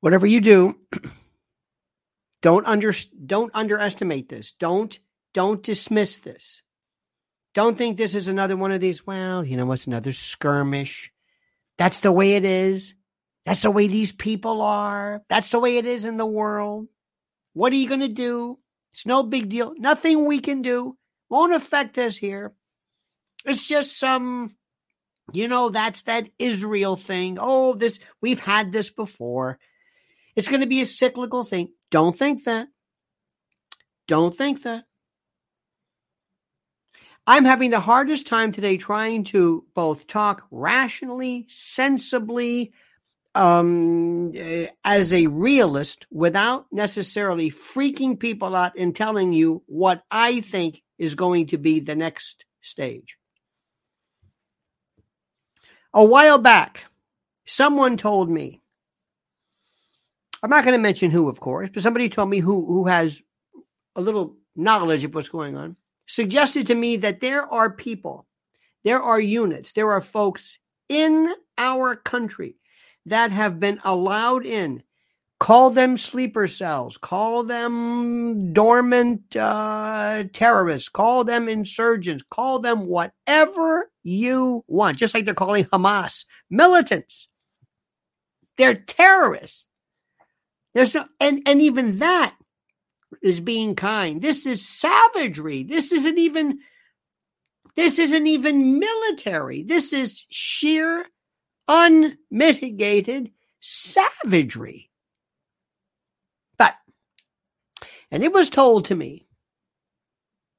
Whatever you do, don't under don't underestimate this. Don't don't dismiss this. Don't think this is another one of these, well, you know what's another skirmish. That's the way it is. That's the way these people are. That's the way it is in the world. What are you going to do? It's no big deal. Nothing we can do won't affect us here. It's just some, you know, that's that Israel thing. Oh, this, we've had this before. It's going to be a cyclical thing. Don't think that. Don't think that. I'm having the hardest time today trying to both talk rationally, sensibly, um, eh, as a realist without necessarily freaking people out and telling you what I think is going to be the next stage. A while back, someone told me, I'm not going to mention who, of course, but somebody told me who, who has a little knowledge of what's going on suggested to me that there are people, there are units, there are folks in our country that have been allowed in. Call them sleeper cells, call them dormant uh, terrorists, call them insurgents, call them whatever you want, just like they're calling Hamas militants. They're terrorists. There's no, and, and even that is being kind. This is savagery. This isn't even this isn't even military. This is sheer unmitigated savagery. But and it was told to me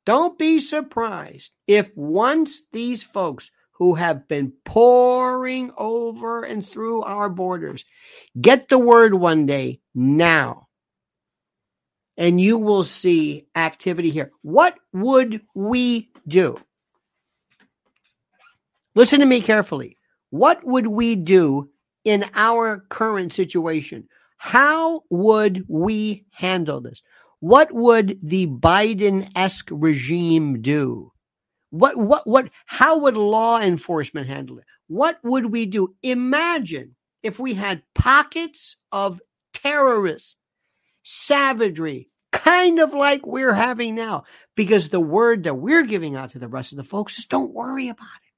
don't be surprised if once these folks who have been pouring over and through our borders get the word one day now and you will see activity here. What would we do? Listen to me carefully. What would we do in our current situation? How would we handle this? What would the Biden esque regime do? What, what, what, how would law enforcement handle it? What would we do? Imagine if we had pockets of terrorists savagery, kind of like we're having now. Because the word that we're giving out to the rest of the folks is don't worry about it.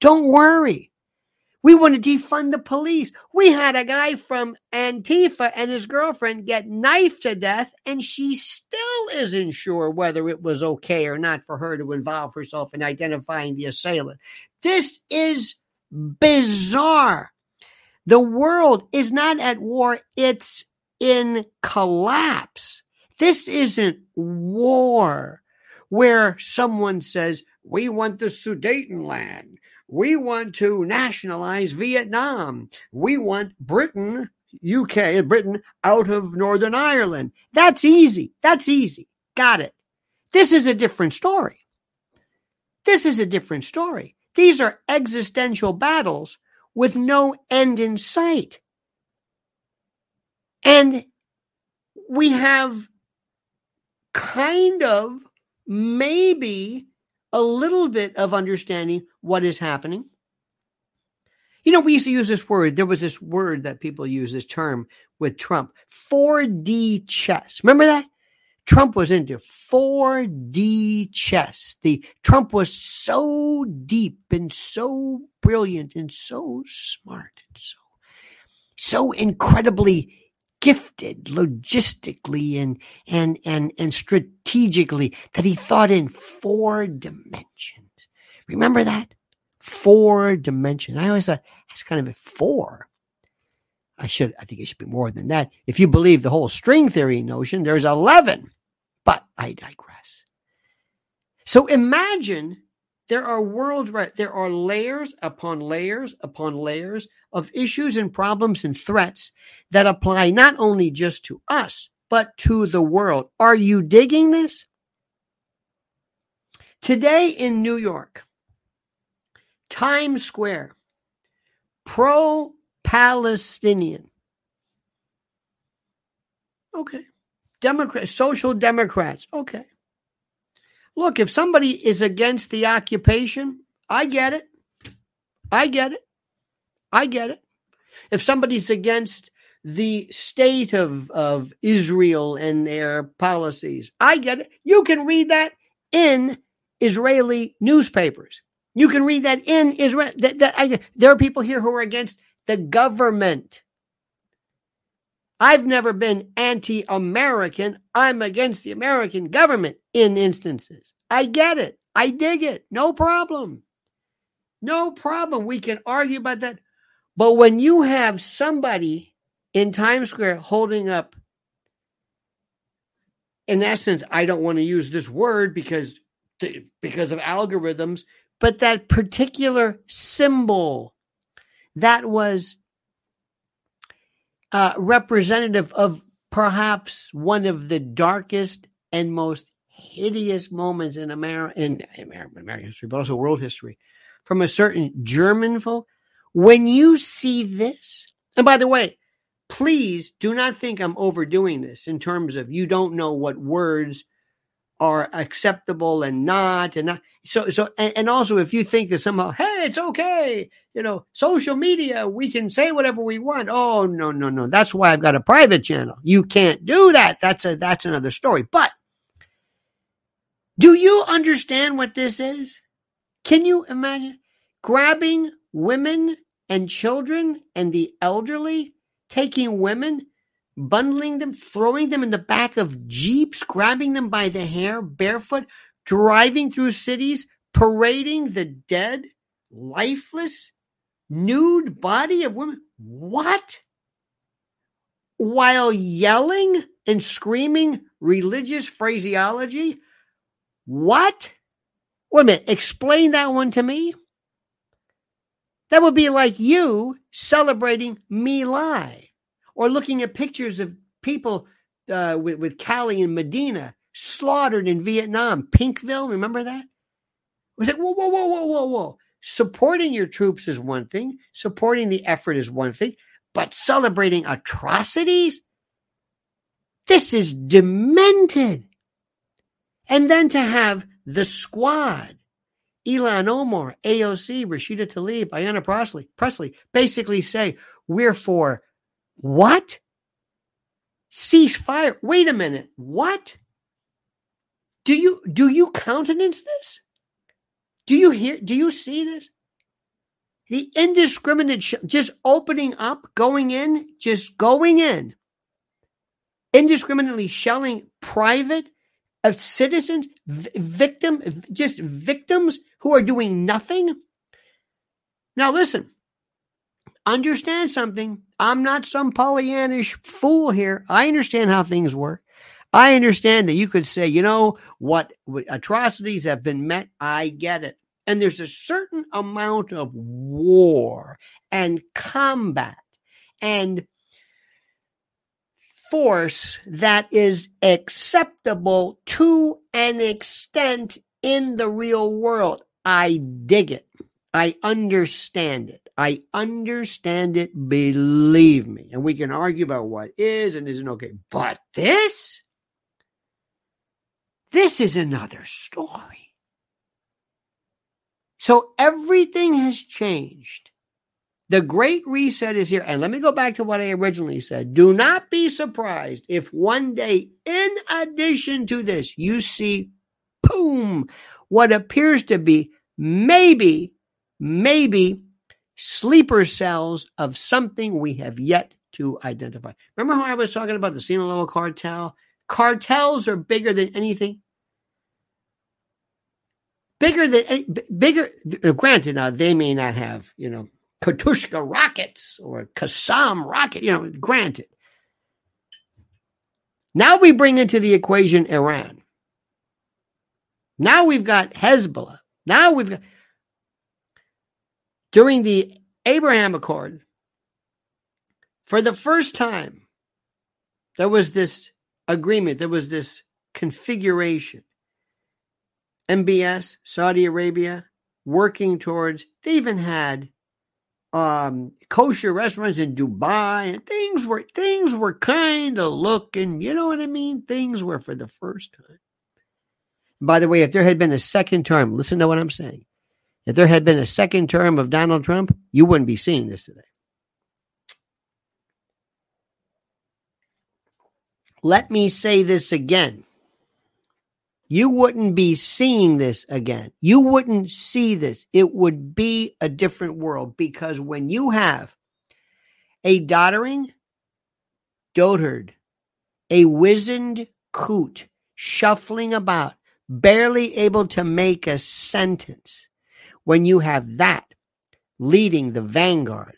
Don't worry. We want to defund the police. We had a guy from Antifa and his girlfriend get knifed to death, and she still isn't sure whether it was okay or not for her to involve herself in identifying the assailant. This is bizarre. The world is not at war, it's in collapse. This isn't war where someone says, we want the Sudetenland. We want to nationalize Vietnam. We want Britain, UK, Britain out of Northern Ireland. That's easy. That's easy. Got it. This is a different story. This is a different story. These are existential battles with no end in sight. And we have kind of maybe a little bit of understanding what is happening. You know, we used to use this word. There was this word that people use, this term with Trump 4D chess. Remember that? Trump was into 4D chess. The Trump was so deep and so brilliant and so smart and so so incredibly gifted logistically and and and and strategically that he thought in four dimensions. Remember that? Four dimensions. I always thought that's kind of a four. I should I think it should be more than that. If you believe the whole string theory notion, there's eleven. But I digress. So imagine there are worlds, right? There are layers upon layers upon layers of issues and problems and threats that apply not only just to us, but to the world. Are you digging this? Today in New York, Times Square, pro Palestinian. Okay. Democrat, social democrats. Okay. Look, if somebody is against the occupation, I get it. I get it. I get it. If somebody's against the state of, of Israel and their policies. I get it. You can read that in Israeli newspapers. You can read that in Israel. That, that, I, there are people here who are against the government. I've never been anti American. I'm against the American government in instances. I get it. I dig it. No problem. No problem. We can argue about that. But when you have somebody in Times Square holding up, in essence, I don't want to use this word because because of algorithms, but that particular symbol that was uh, representative of perhaps one of the darkest and most hideous moments in America, in American history, but also world history, from a certain German folk. When you see this, and by the way, please do not think I'm overdoing this in terms of you don't know what words are acceptable and not and not so so and, and, also if you think that somehow hey it's okay you know social media we can say whatever we want. Oh no no no that's why i've got a private channel. You can't do that. That's a that's another story. But do you understand what this is can you imagine grabbing women and children and the elderly taking women bundling them, throwing them in the back of jeeps, grabbing them by the hair, barefoot, driving through cities, parading the dead, lifeless, nude body of women. What? While yelling and screaming religious phraseology? What? Wait a minute, explain that one to me. That would be like you celebrating Me or looking at pictures of people uh, with, with Calley and Medina slaughtered in Vietnam. Pinkville, remember that? It was like, whoa, whoa, whoa, whoa, whoa, whoa. Supporting your troops is one thing, supporting the effort is one thing, but celebrating atrocities? This is demented. And then to have the squad, Ilhan Omar, AOC, Rashida Tlaib, Ayanna Pressley, Pressley, basically say, we're for what? Cease fire. Wait a minute. What? Do you do you countenance this? Do you hear do you see this? The indiscriminate sh- just opening up, going in, just going in. Indiscriminately shelling private of citizens, victim, just victims who are doing nothing. Now listen, understand something. I'm not some Pollyannish fool here. I understand how things work. I understand that you could say, you know, what atrocities have been met. I get it. And there's a certain amount of war and combat and force that is acceptable to an extent in the real world. I dig it. I understand it. I understand it, believe me. And we can argue about what is and isn't okay. But this, this is another story. So everything has changed. The great reset is here. And let me go back to what I originally said. Do not be surprised if one day, in addition to this, you see, boom, what appears to be maybe, maybe sleeper cells of something we have yet to identify. Remember how I was talking about the Sinaloa cartel? Cartels are bigger than anything. Bigger than bigger. Granted, now they may not have you know Katyusha rockets or Qassam rocket. You know, granted. Now we bring into the equation Iran. Now we've got Hezbollah. Now we've got during the Abraham Accord, for the first time, there was this agreement, there was this configuration. MBS, Saudi Arabia, working towards, they even had um, kosher restaurants in Dubai, and things were things were kind of looking, you know what I mean? Things were for the first time. By the way, if there had been a second term, listen to what I'm saying. If there had been a second term of Donald Trump, you wouldn't be seeing this today. Let me say this again. You wouldn't be seeing this again. You wouldn't see this. It would be a different world because when you have a doddering dotard, a wizened coot shuffling about, barely able to make a sentence, when you have that leading the vanguard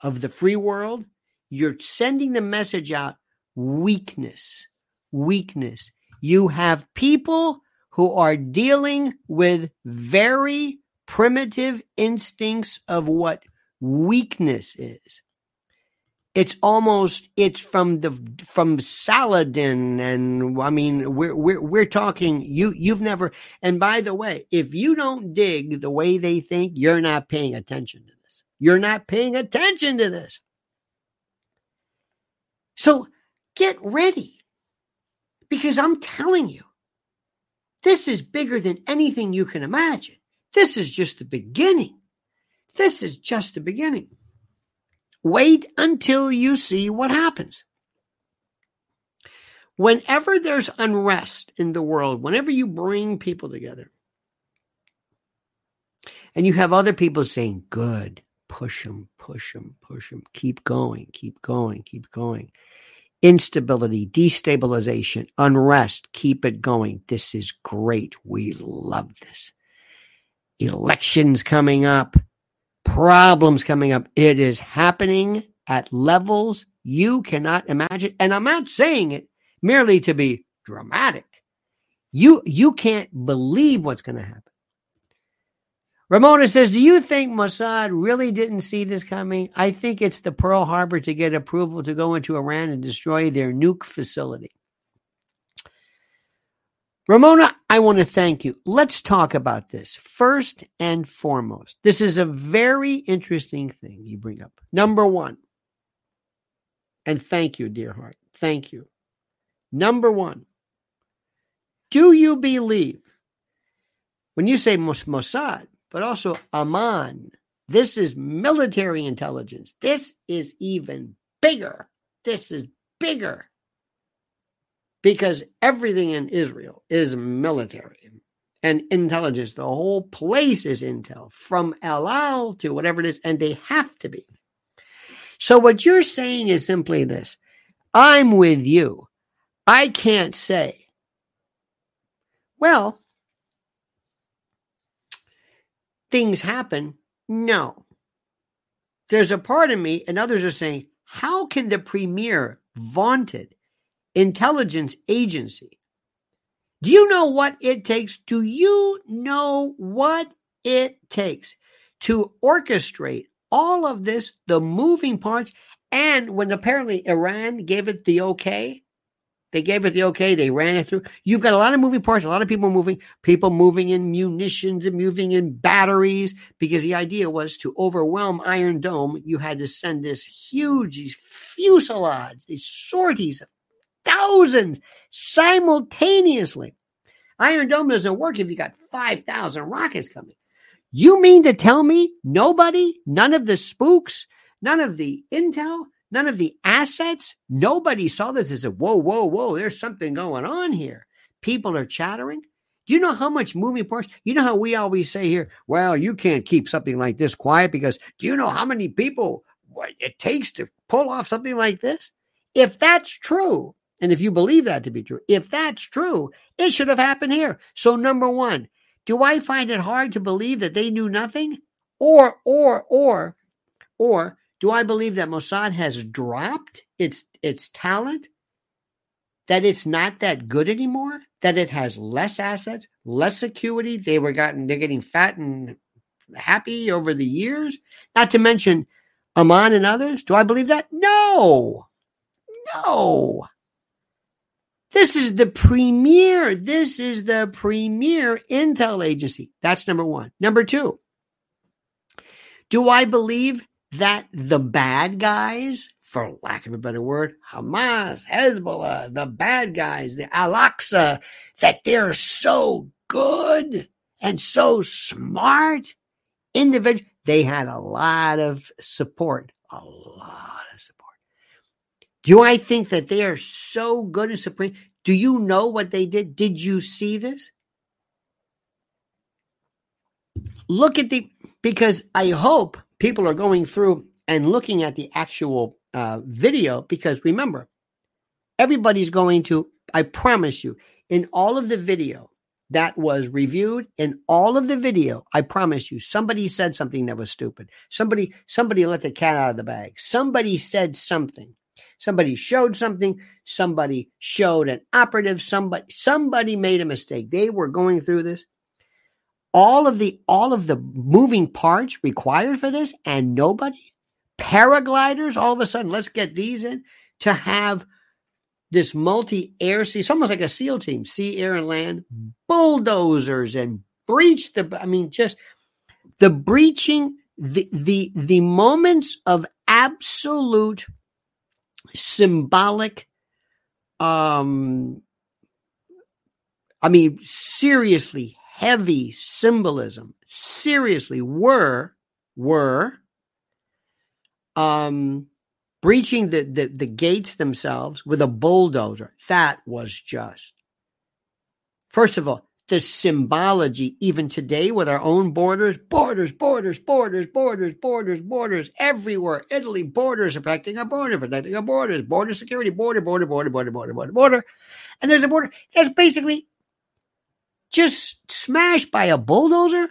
of the free world, you're sending the message out weakness, weakness. You have people who are dealing with very primitive instincts of what weakness is. It's almost it's from the from Saladin and I mean we're we're we're talking you you've never and by the way if you don't dig the way they think you're not paying attention to this. You're not paying attention to this. So get ready because I'm telling you this is bigger than anything you can imagine this is just the beginning this is just the beginning Wait until you see what happens. Whenever there's unrest in the world, whenever you bring people together, and you have other people saying, Good, push them, push them, push them, keep going, keep going, keep going. Instability, destabilization, unrest, keep it going. This is great. We love this. Elections coming up problems coming up. It is happening at levels you cannot imagine. And I'm not saying it merely to be dramatic. You you can't believe what's going to happen. Ramona says, Do you think Mossad really didn't see this coming? I think it's the Pearl Harbor to get approval to go into Iran and destroy their nuke facility. Ramona, I want to thank you. Let's talk about this first and foremost. This is a very interesting thing you bring up. Number one, and thank you, dear heart. Thank you. Number one, do you believe when you say Mossad, but also Aman, this is military intelligence. This is even bigger. This is bigger because everything in Israel is military and intelligence. The whole place is intel from El Al to whatever it is, and they have to be. So, what you're saying is simply this I'm with you. I can't say, well, things happen. No. There's a part of me, and others are saying, how can the premier vaunted intelligence agency. Do you know what it takes? Do you know what it takes to orchestrate all of this, the moving parts? And when apparently Iran gave it the okay, they gave it the okay, they ran it through. You've got a lot of moving parts, a lot of people moving, people moving in munitions and moving in batteries, because the idea was to overwhelm Iron Dome. You had to send this huge, these fusillades, these sorties of thousands simultaneously. Iron Dome doesn't work if you got 5,000 rockets coming. You mean to tell me nobody, none of the spooks, none of the intel, none of the assets, nobody saw this and said, whoa, whoa, whoa, there's something going on here. People are chattering. Do you know how much moving parts? You know how we always say here, well, you can't keep something like this quiet because do you know how many people it takes to pull off something like this? If that's true, and if you believe that to be true, if that's true, it should have happened here. So, number one, do I find it hard to believe that they knew nothing? Or, or, or, or do I believe that Mossad has dropped its its talent? That it's not that good anymore? That it has less assets, less security? They were gotten they're getting fat and happy over the years? Not to mention Aman and others. Do I believe that? No. No. This is the premier. This is the premier intel agency. That's number one. Number two, do I believe that the bad guys, for lack of a better word, Hamas, Hezbollah, the bad guys, the Al Aqsa, that they're so good and so smart individual? They had a lot of support, a lot of support. Do I think that they are so good and supreme? Do you know what they did? Did you see this? Look at the, because I hope people are going through and looking at the actual uh, video because remember, everybody's going to, I promise you, in all of the video that was reviewed, in all of the video, I promise you, somebody said something that was stupid. Somebody, somebody let the cat out of the bag. Somebody said something. Somebody showed something. Somebody showed an operative. Somebody, somebody made a mistake. They were going through this all of the all of the moving parts required for this and nobody paragliders all of a sudden let's get these in to have this multi air sea it's almost like a seal team sea air and land bulldozers and breach the i mean just the breaching the the the moments of absolute symbolic um i mean seriously heavy symbolism seriously were were um breaching the, the the gates themselves with a bulldozer. That was just first of all the symbology even today with our own borders borders borders borders borders borders borders everywhere. Italy borders are protecting our border protecting our borders. Border security border border border border border border border. And there's a border that's basically just smashed by a bulldozer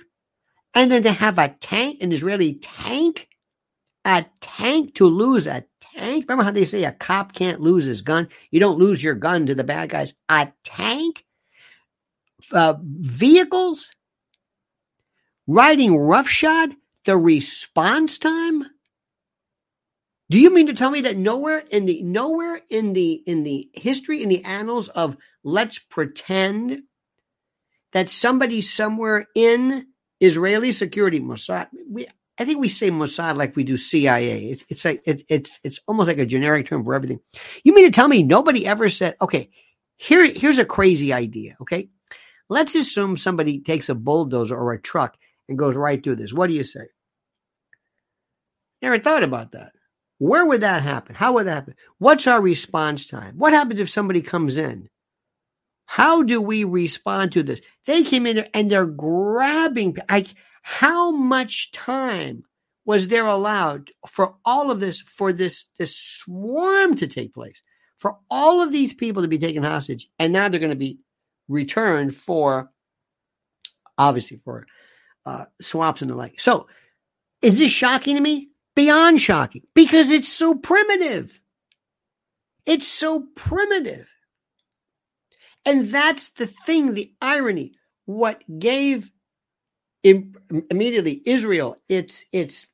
and then to have a tank, an Israeli tank, a tank to lose a tank. Remember how they say a cop can't lose his gun? You don't lose your gun to the bad guys. A tank, uh, vehicles, riding roughshod, the response time. Do you mean to tell me that nowhere in the nowhere in the in the history in the annals of let's pretend that somebody somewhere in Israeli security Mossad, we, I think we say Mossad like we do CIA. It's, it's like it's it's it's almost like a generic term for everything. You mean to tell me nobody ever said, okay, here here's a crazy idea. Okay, let's assume somebody takes a bulldozer or a truck and goes right through this. What do you say? Never thought about that. Where would that happen? How would that happen? What's our response time? What happens if somebody comes in how do we respond to this? They came in there and they're grabbing. I, how much time was there allowed for all of this, for this, this swarm to take place, for all of these people to be taken hostage? And now they're going to be returned for, obviously, for uh, swaps and the like. So, is this shocking to me? Beyond shocking because it's so primitive. It's so primitive. And that's the thing, the irony. What gave immediately Israel its its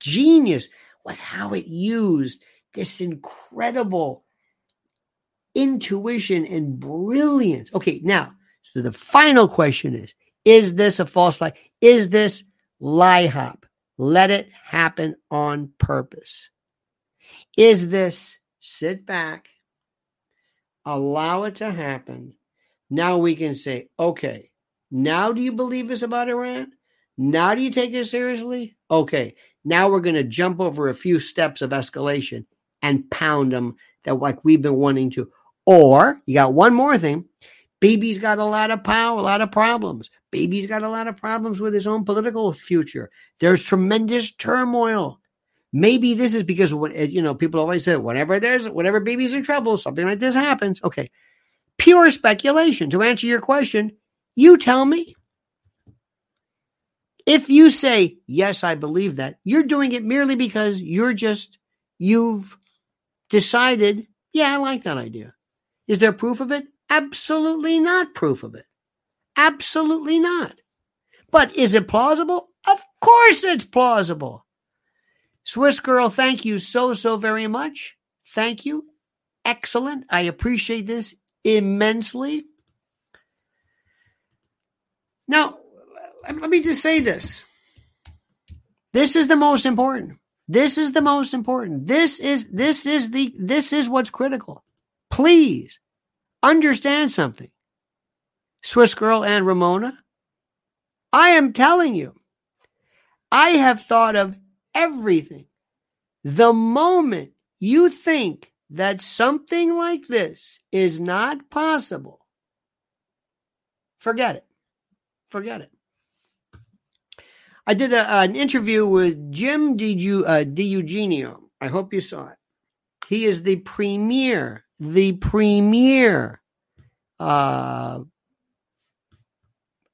genius was how it used this incredible intuition and brilliance. Okay, now, so the final question is Is this a false flag? Is this LIHOP? Let it happen on purpose. Is this sit back, allow it to happen. Now we can say, okay, now do you believe this about Iran? Now do you take it seriously? Okay, now we're going to jump over a few steps of escalation and pound them that like we've been wanting to. Or you got one more thing. Bibi's got a lot of power, a lot of problems. Bibi's got a lot of problems with his own political future. There's tremendous turmoil. Maybe this is because when eh, you know people always say whenever there's whenever Bibi's in trouble, something like this happens. Okay, pure speculation. To answer your question, you tell me. If you say yes, I believe that, you're doing it merely because you're just you've decided. Yeah, I like that idea. Is there proof of it? Absolutely not proof of it. Absolutely not. But is it plausible? Of course it's plausible. Swiss Girl, thank you so, so very much. Thank you. Excellent. I appreciate this immensely. Now, let me just say this. This is the most important. This is the most important. This is this is the this is what's critical. Please understand something. Swiss girl and Ramona, I am telling you, I have thought of everything. The moment you think that something like this is not possible, forget it. Forget it. I did a, an interview with Jim Di, uh. I hope you saw it. He is the premier, the premier, uh,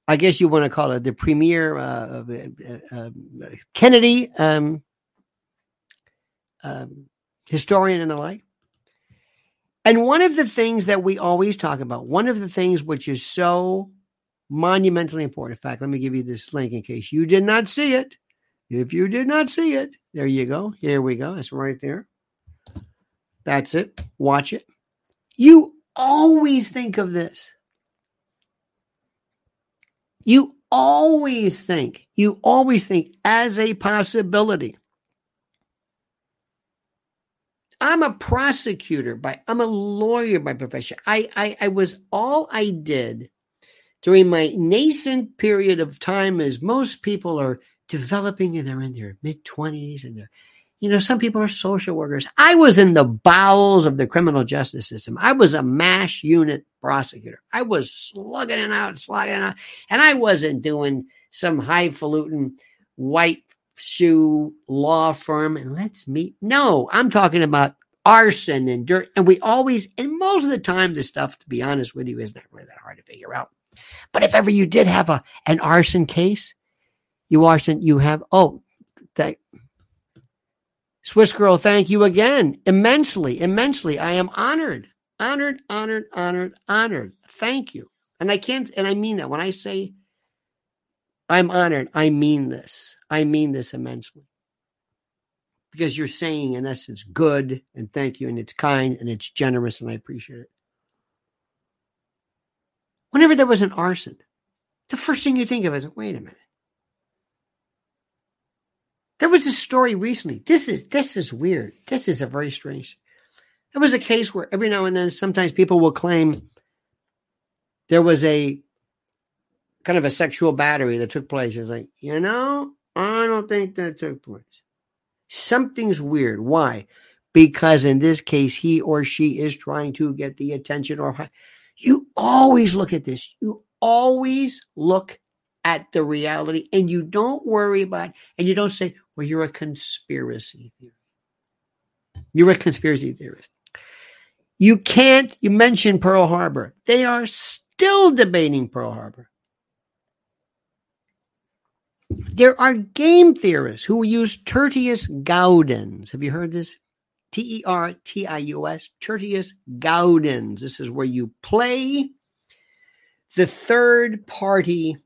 I guess you want to call it the premier uh, uh, uh, Kennedy um, um, historian and the like. And one of the things that we always talk about, one of the things which is so monumentally important. In fact, let me give you this link in case you did not see it. If you did not see it, there you go. Here we go. It's right there. That's it. Watch it. You always think of this. You always think, you always think as a possibility. I'm a prosecutor by I'm a lawyer by profession. I, I I was all I did during my nascent period of time as most people are developing and they're in their mid 20s and they're you know some people are social workers. I was in the bowels of the criminal justice system. I was a mash unit prosecutor. I was slugging it out slugging it out. And i wasn't doing some highfalutin white shoe law firm and let's meet. No i'm talking about arson and dirt. And we always and most of the time this stuff to be honest with you is not really that hard to figure out. But if ever you did have a an arson case you arson you have oh thank swiss girl thank you again. Immensely immensely. I am honored honored honored honored honored. Thank you. And i can't and i mean that. When i say i'm honored i mean this. I mean this immensely. Because you're saying, in essence, good and thank you, and it's kind and it's generous, and I appreciate it. Whenever there was an arson, the first thing you think of is, wait a minute. There was a story recently. This is this is weird. This is a very strange. There was a case where every now and then, sometimes people will claim there was a kind of a sexual battery that took place. It's like, you know, I don't think that took place. Something's weird. Why? Because in this case, he or she is trying to get the attention or you always look at this. You always look at the reality and you don't worry about and you don't say, well, you're a conspiracy theorist. You're a conspiracy theorist. You can't, you mentioned Pearl Harbor. They are still debating Pearl Harbor. There are game theorists who use Tertius gaudens. Have you heard this? T E R T I U S, Tertius gaudens. This is where you play the third party.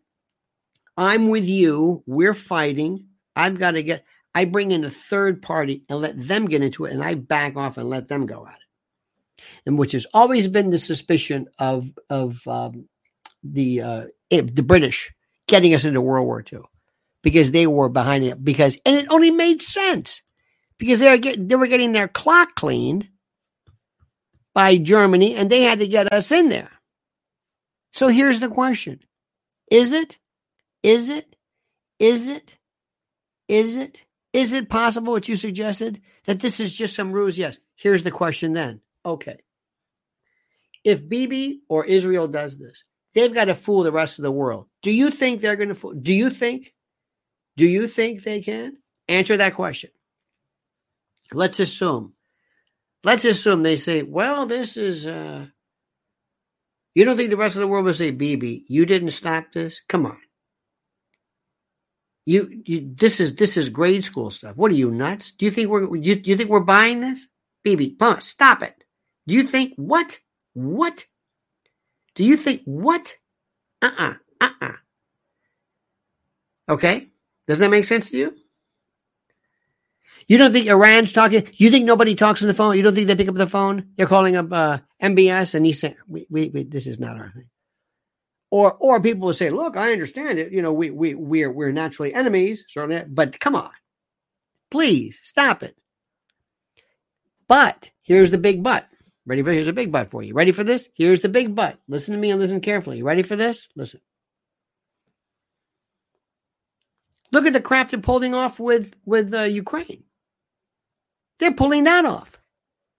I'm with you. We're fighting. I've got to get, I bring in a third party and let them get into it, and I back off and let them go at it. And which has always been the suspicion of of um, the uh, the British getting us into World War II because they were behind it because and it only made sense because they were getting they were getting their clock cleaned by Germany and they had to get us in there. So here's the question. Is it? Is it? Is it? Is it? Is it possible what you suggested that this is just some ruse? Yes. Here's the question then. Okay. If Bibi or Israel does this, they've got to fool the rest of the world. Do you think they're going to fool? Do you think do you think they can? Answer that question. Let's assume. Let's assume they say, well, this is uh you don't think the rest of the world will say, Bibi, you didn't stop this? Come on. You, you this is this is grade school stuff. What are you nuts? Do you think we're you, you think we're buying this? Bibi, stop it. Do you think what? What? Do you think what? Uh-uh. Uh-uh. Okay? Doesn't that make sense to you? You don't think Iran's talking? You think nobody talks on the phone? You don't think they pick up the phone? They're calling up uh, MBS and he said, we, we, we, "This is not our thing." Or, or people will say, "Look, I understand it. You know, we we we're we're naturally enemies, certainly, but come on, please stop it." But here's the big but. Ready for here's a big but for you. Ready for this? Here's the big but. Listen to me and listen carefully. You ready for this? Listen. Look at the crap they're pulling off with with uh, Ukraine. They're pulling that off.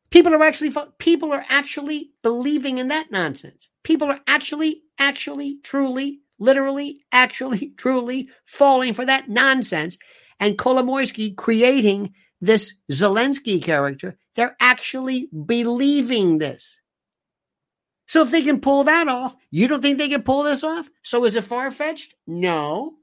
People are actually people are actually believing in that nonsense. People are actually, actually, truly, literally, actually, truly falling for that nonsense. And Kolomoisky creating this Zelensky character, they're actually believing this. So if they can pull that off, you don't think they can pull this off? So is it far fetched? No.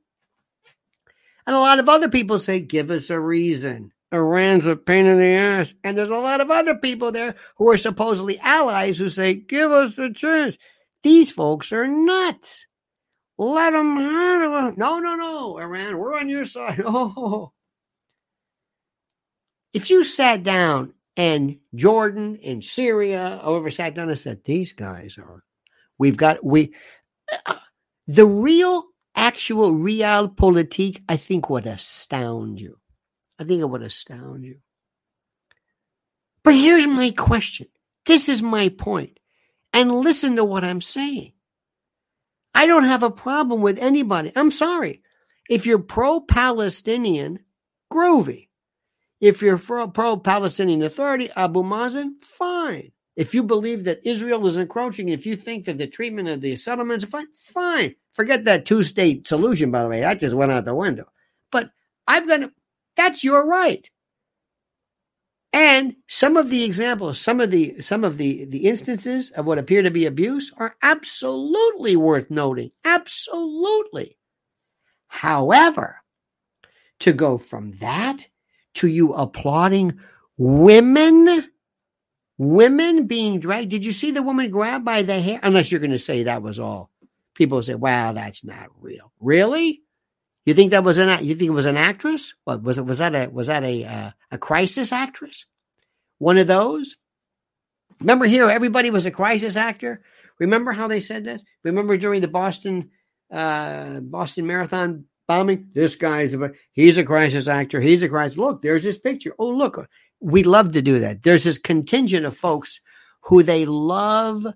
And a lot of other people say, give us a reason. Iran's a pain in the ass. And there's a lot of other people there who are supposedly allies who say, give us a chance. These folks are nuts. Let them. No, no, no, Iran, we're on your side. Oh. If you sat down and Jordan and Syria, whoever sat down and said, these guys are, we've got, we, uh, the real, actual real realpolitik, I think would astound you. I think it would astound you. But here's my question. This is my point. And listen to what I'm saying. I don't have a problem with anybody. I'm sorry. If you're pro Palestinian, groovy. If you're pro Palestinian Authority, Abu Mazen, fine. If you believe that Israel is encroaching, if you think that the treatment of the settlements are fine, fine. Forget that two state solution, by the way. That just went out the window. But I've got to, that's your right. And some of the examples, some of the some of the the instances of what appear to be abuse are absolutely worth noting. Absolutely. However, to go from that to you applauding women women being dragged. Did you see the woman grabbed by the hair? Unless you're going to say that was all. People say, "Wow, that's not real." Really? You think that was an you think it was an actress? What was it? Was that a was that a uh, a crisis actress? One of those? Remember here, everybody was a crisis actor. Remember how they said this? Remember during the Boston uh, Boston Marathon bombing? This guy's a he's a crisis actor. He's a crisis. Look, there's his picture. Oh, look, we love to do that. There's this contingent of folks who they love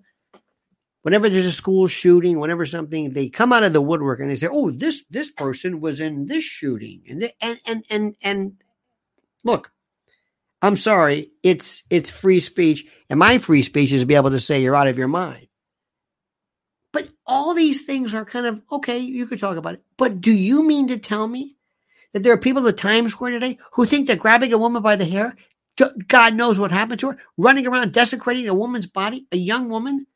whenever there's a school shooting, whenever something, they come out of the woodwork and they say, "Oh, this this person was in this shooting," and and and and and look, I'm sorry, it's it's free speech, and my free speech is to be able to say you're out of your mind. But all these things are kind of okay. You could talk about it, but do you mean to tell me that there are people at Times Square today who think that grabbing a woman by the hair, God knows what happened to her, running around desecrating a woman's body, a young woman?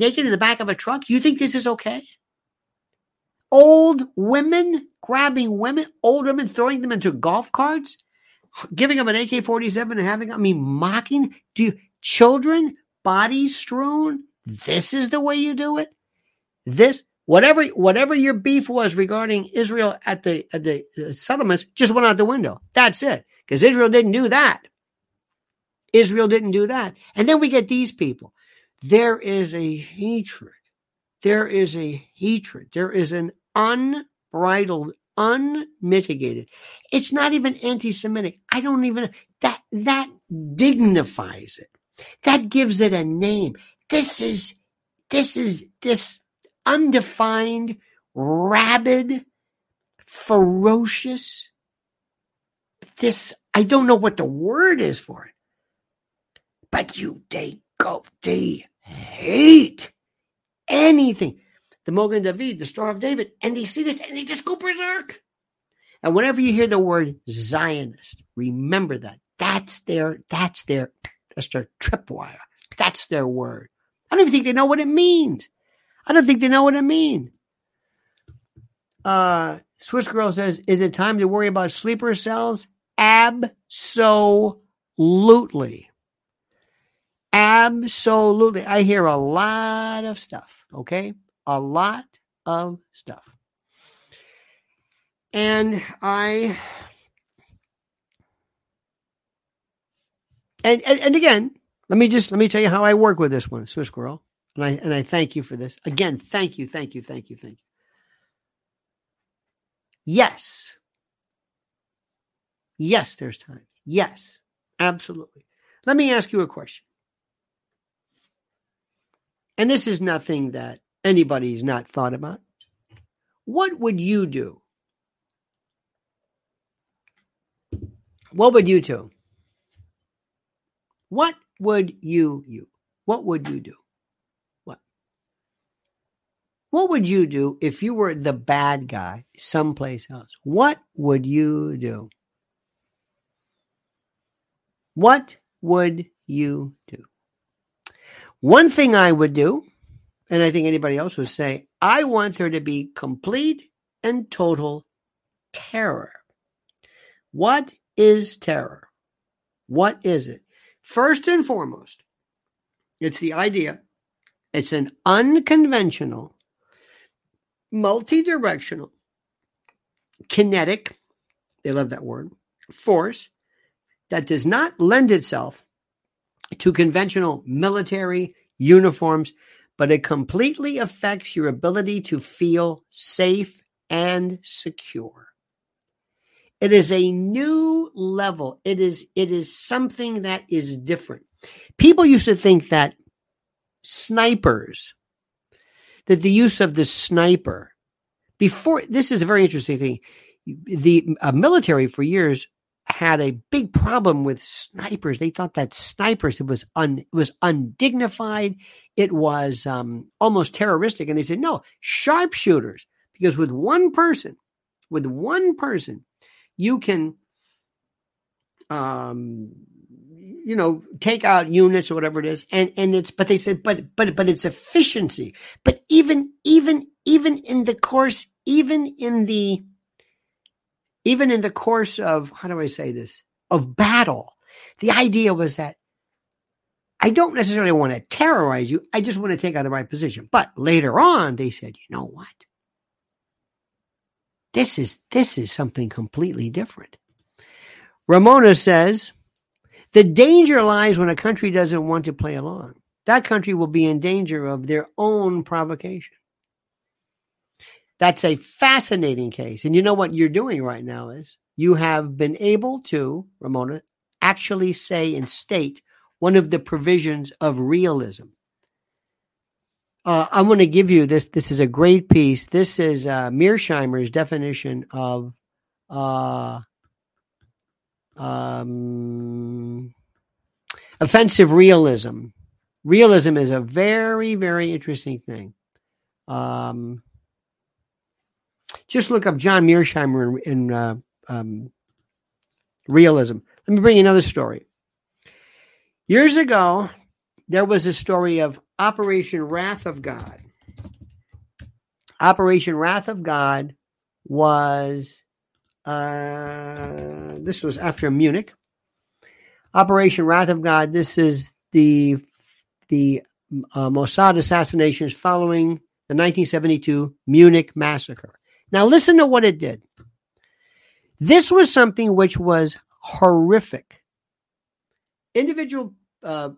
Naked in the back of a truck? You think this is okay? Old women grabbing women, old women throwing them into golf carts, giving them an AK 47 and having, I mean, mocking. Do you, children, bodies strewn? This is the way you do it? This, whatever, whatever your beef was regarding Israel at the, at the uh, settlements just went out the window. That's it. Because Israel didn't do that. Israel didn't do that. And then we get these people. There is a hatred. There is a hatred. There is an unbridled, unmitigated. It's not even anti-Semitic. I don't even that that dignifies it. That gives it a name. This is this is this undefined, rabid, ferocious. This I don't know what the word is for it. But you they go they hate anything. The Mogen David, the Star of David, and they see this and they just go berserk. And whenever you hear the word Zionist, remember that. That's their, that's their, that's their tripwire. That's their word. I don't even think they know what it means. I don't think they know what it means. Uh, Swiss Girl says, is it time to worry about sleeper cells? Absolutely. Absolutely. I hear a lot of stuff, okay? A lot of stuff. And I and, and, and again, let me just let me tell you how I work with this one, Swiss Girl. And I and I thank you for this. Again, thank you, thank you, thank you, thank you. Yes. Yes, there's time. Yes, absolutely. Let me ask you a question. And this is nothing that anybody's not thought about. What would you do? What would you do? What would you you? What would you do? What? What would you do if you were the bad guy someplace else? What would you do? What would you do? One thing I would do, and I think anybody else would say, I want there to be complete and total terror. What is terror? What is it? First and foremost, it's the idea, it's an unconventional, multi directional, kinetic, they love that word, force that does not lend itself to conventional military uniforms, but it completely affects your ability to feel safe and secure. It is a new level. It is it is something that is different. People used to think that snipers, that the use of the sniper before this is a very interesting thing. The uh, military for years had a big problem with snipers. They thought that snipers it was un it was undignified. It was um, almost terroristic, and they said no sharpshooters because with one person, with one person, you can, um, you know, take out units or whatever it is, and and it's but they said but but but it's efficiency. But even even even in the course, even in the even in the course of, how do I say this, of battle, the idea was that I don't necessarily want to terrorize you. I just want to take out the right position. But later on, they said, you know what? This is, this is something completely different. Ramona says, the danger lies when a country doesn't want to play along. That country will be in danger of their own provocation. That's a fascinating case. And you know what you're doing right now is you have been able to, Ramona, actually say and state one of the provisions of realism. Uh, I'm going to give you this. This is a great piece. This is uh, Mearsheimer's definition of uh, um, offensive realism. Realism is a very, very interesting thing. Um, just look up John Mearsheimer in, in uh, um, realism. Let me bring you another story. Years ago, there was a story of Operation Wrath of God. Operation Wrath of God was uh, this was after Munich. Operation Wrath of God. This is the the uh, Mossad assassinations following the 1972 Munich massacre. Now, listen to what it did. This was something which was horrific. Individual uh,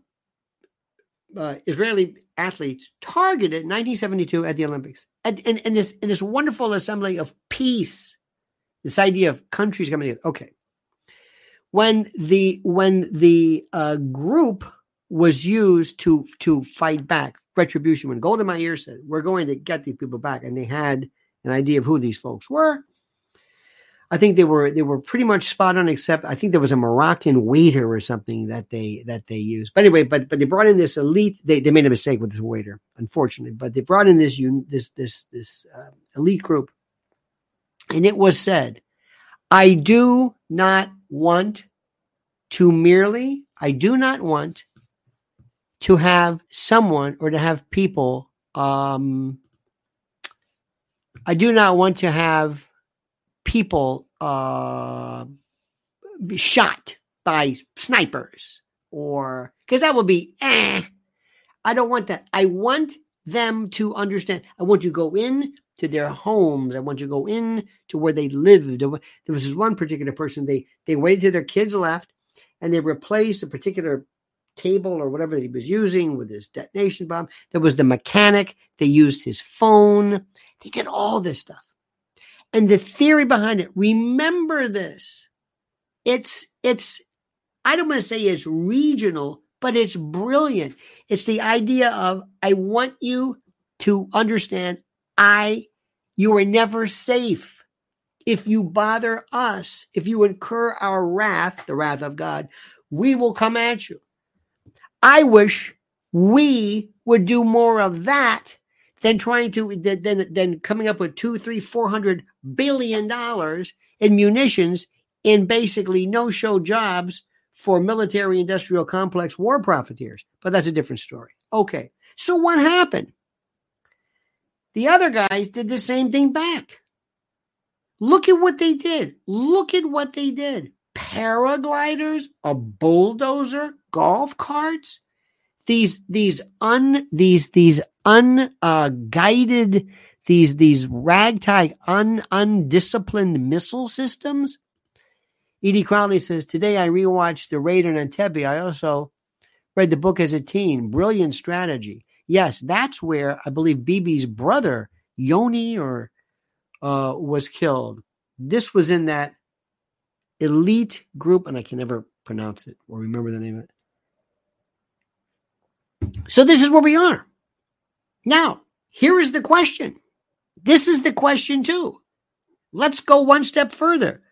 uh, Israeli athletes targeted 1972 at the Olympics. And, and, this, and this wonderful assembly of peace, this idea of countries coming together. Okay. When the when the uh, group was used to to fight back retribution, when Golda Meir said, "We're going to get these people back," and they had an idea of who these folks were. I think they were they were pretty much spot on, except I think there was a Moroccan waiter or something that they that they used. But anyway, but but they brought in this elite. They, they made a mistake with this waiter, unfortunately. But they brought in this this this this uh, elite group, and it was said, "I do not want to merely. I do not want to have someone or to have people um, I do not want to have people uh, shot by snipers or because that would be eh. I don't want that. I want them to understand. I want you to go in to their homes. I want you to go in to where they lived. There was this one particular person. They they waited till their kids left, and they replaced a particular table or whatever that he was using with his detonation bomb. There was the mechanic. They used his phone. They did all this stuff. And the theory behind it, remember this. It's, it's, I don't want to say it's regional, but it's brilliant. It's the idea of, I want you to understand, I, you are never safe. If you bother us, if you incur our wrath, the wrath of God, we will come at you. I wish we would do more of that than trying to than than coming up with two, three, four hundred billion dollars in munitions in basically no-show jobs for military industrial complex war profiteers. But that's a different story. Okay. So what happened? The other guys did the same thing back. Look at what they did. Look at what they did. Paragliders, a bulldozer, golf carts, these these un these these unguided uh, these these ragtag un undisciplined missile systems. Edie Crowley says today I rewatched the raid on Entebbe. I also read the book as a teen. Brilliant strategy. Yes, that's where I believe Bibi's brother Yoni or uh, was killed. This was in that elite group, and I can never pronounce it or remember the name of it. So this is where we are. Now, here is the question. This is the question too. Let's go one step further.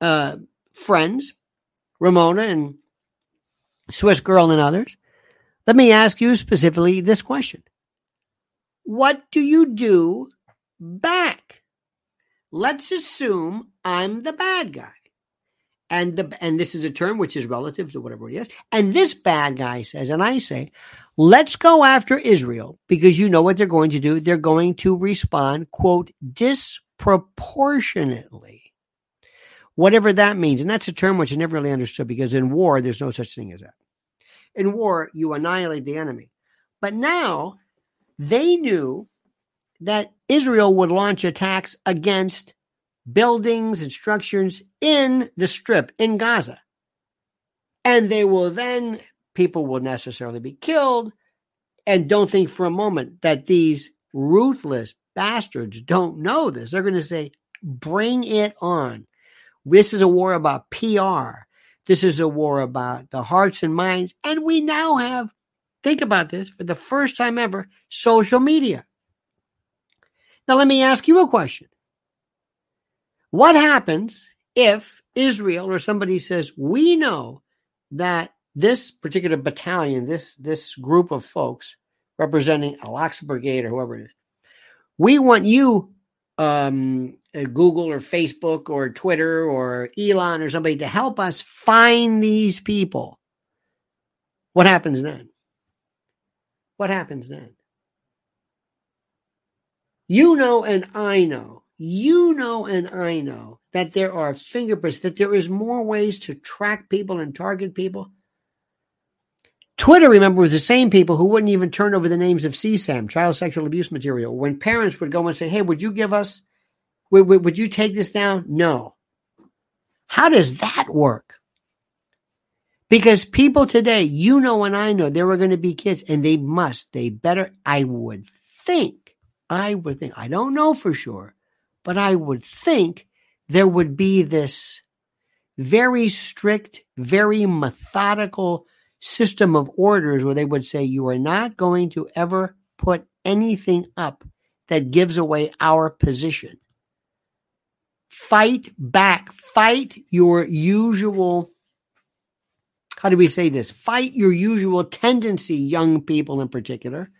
Uh, friends, Ramona and Swiss Girl and others, let me ask you specifically this question. What do you do back? Let's assume I'm the bad guy. And the and this is a term which is relative to whatever it is. And this bad guy says, and I say, let's go after Israel because you know what they're going to do. They're going to respond, quote, disproportionately. Whatever that means. And that's a term which I never really understood because in war, there's no such thing as that. In war, you annihilate the enemy. But now they knew that Israel would launch attacks against buildings and structures in the strip in Gaza. And they will then, people will necessarily be killed. And don't think for a moment that these ruthless bastards don't know this. They're going to say, bring it on. This is a war about PR. This is a war about the hearts and minds. And we now have, think about this, for the first time ever, social media. Now, let me ask you a question. What happens if Israel or somebody says, we know that this particular battalion, this, this group of folks representing Al-Aqsa Brigade or whoever it is, we want you, um, uh, Google or Facebook or Twitter or Elon or somebody to help us find these people. What happens then? What happens then? You know, and I know you know and I know that there are fingerprints, that there is more ways to track people and target people. Twitter, remember, was the same people who wouldn't even turn over the names of CSAM, child sexual abuse material. When parents would go and say, Hey, would you give us, would, would, you take this down? No. How does that work? Because people today, you know, and I know there are going to be kids and they must, they better, I would think, I would think, I don't know for sure, but I would think there would be this very strict, very methodical system of orders where they would say, you are not going to ever put anything up that gives away our position. Fight back. Fight your usual, how do we say this? Fight your usual tendency, young people in particular.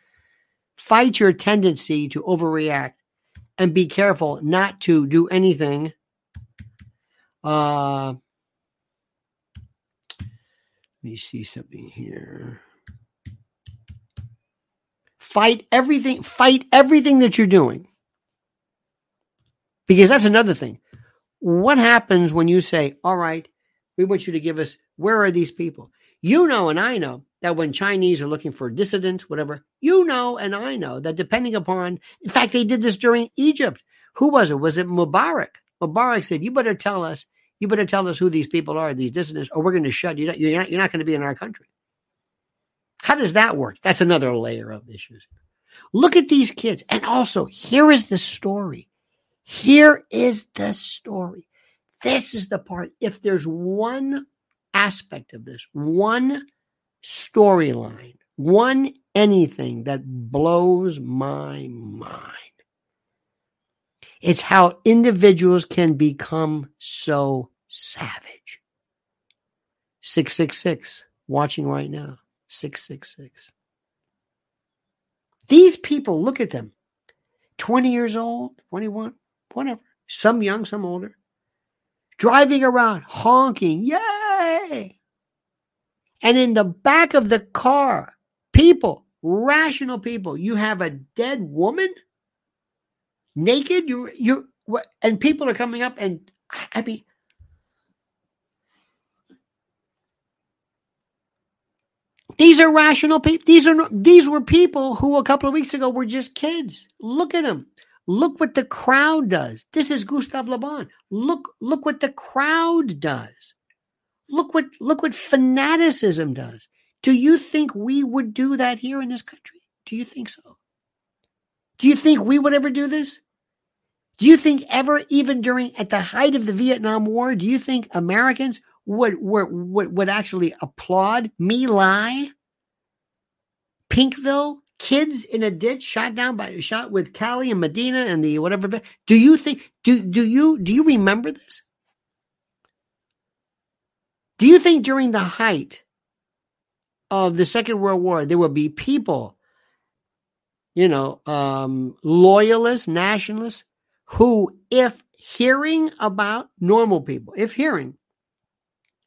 Fight your tendency to overreact and be careful not to do anything. Uh, let me see something here. Fight everything, fight everything that you're doing. Because that's another thing. What happens when you say, all right, we want you to give us, where are these people? You know, and I know that when Chinese are looking for dissidents, whatever, you know, and I know that depending upon, in fact, they did this during Egypt. Who was it? Was it Mubarak? Mubarak said, you better tell us, you better tell us who these people are, these dissidents, or we're going to shut you down. You're not, you're not going to be in our country. How does that work? That's another layer of issues. Look at these kids. And also, here is the story. Here is the story. This is the part. If there's one aspect of this, one storyline, one anything that blows my mind. It's how individuals can become so savage. 666, watching right now. 666. These people, look at them 20 years old, 21, whatever, some young, some older, driving around, honking, yay! And in the back of the car, people, rational people, you have a dead woman naked. You, you, and people are coming up, and I mean, These are rational people. These are these were people who a couple of weeks ago were just kids. Look at them. Look what the crowd does. This is Gustave Le Bon. Look look what the crowd does. Look what look what fanaticism does. Do you think we would do that here in this country? Do you think so? Do you think we would ever do this? Do you think ever, even during at the height of the Vietnam War, do you think Americans would would would, would actually applaud My Lai, Pinkville, kids in a ditch shot down by shot with Calley and Medina and the whatever. Do you think do do you do you remember this? Do you think during the height of the Second World War there would be people, you know, um, loyalists, nationalists, who, if hearing about normal people, if hearing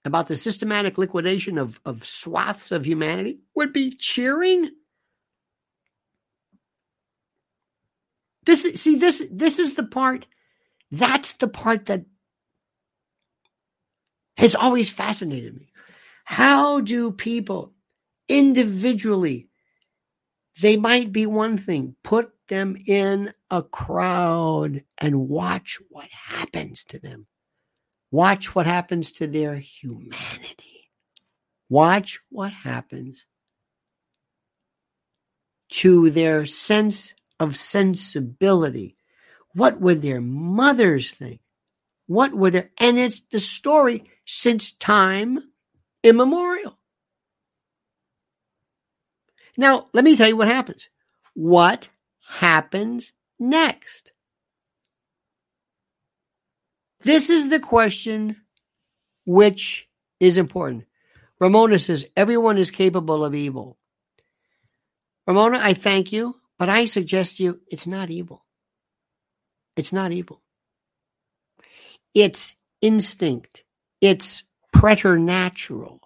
about the systematic liquidation of, of swaths of humanity would be cheering. This see this this is the part that's the part that has always fascinated me. How do people individually they might be one thing, put them in a crowd and watch what happens to them. Watch what happens to their humanity. Watch what happens to their sense of sensibility. What would their mothers think? What were their, and it's the story since time immemorial. Now, let me tell you what happens. What happens next? This is the question which is important. Ramona says, everyone is capable of evil. Ramona, I thank you, but I suggest to you it's not evil. It's not evil. It's instinct. It's preternatural.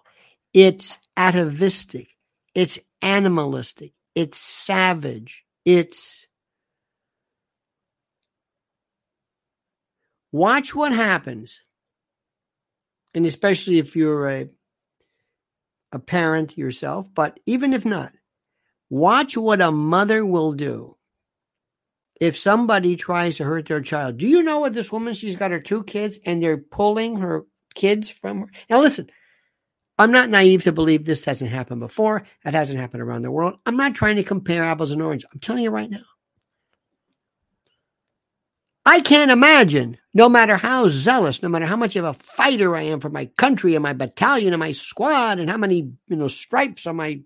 It's atavistic. It's animalistic. It's savage. It's Watch what happens. And especially if you're a, a parent yourself, but even if not, watch what a mother will do if somebody tries to hurt their child. Do you know what this woman, she's got her two kids and they're pulling her kids from her. Now, listen, I'm not naive to believe this hasn't happened before. It hasn't happened around the world. I'm not trying to compare apples and oranges. I'm telling you right now. I can't imagine, no matter how zealous, no matter how much of a fighter I am for my country and my battalion and my squad and how many, you know, stripes on my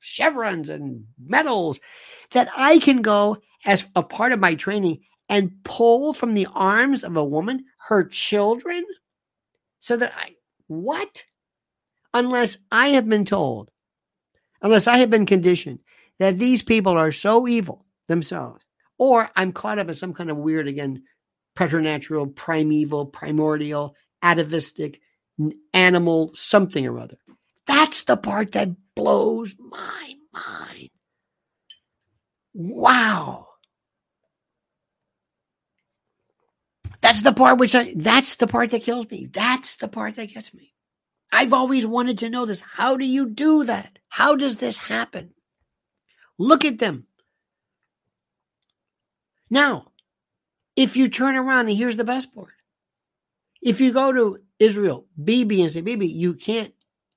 chevrons and medals, that I can go as a part of my training and pull from the arms of a woman her children so that I, what? Unless I have been told, unless I have been conditioned that these people are so evil themselves or I'm caught up in some kind of weird, again, preternatural, primeval, primordial, atavistic, animal, something or other. That's the part that blows my mind. Wow. That's the part which I, that's the part that kills me. That's the part that gets me. I've always wanted to know this. How do you do that? How does this happen? Look at them. Now, if you turn around and here's the best part. If you go to Israel, Bibi, and say, Bibi, you can't,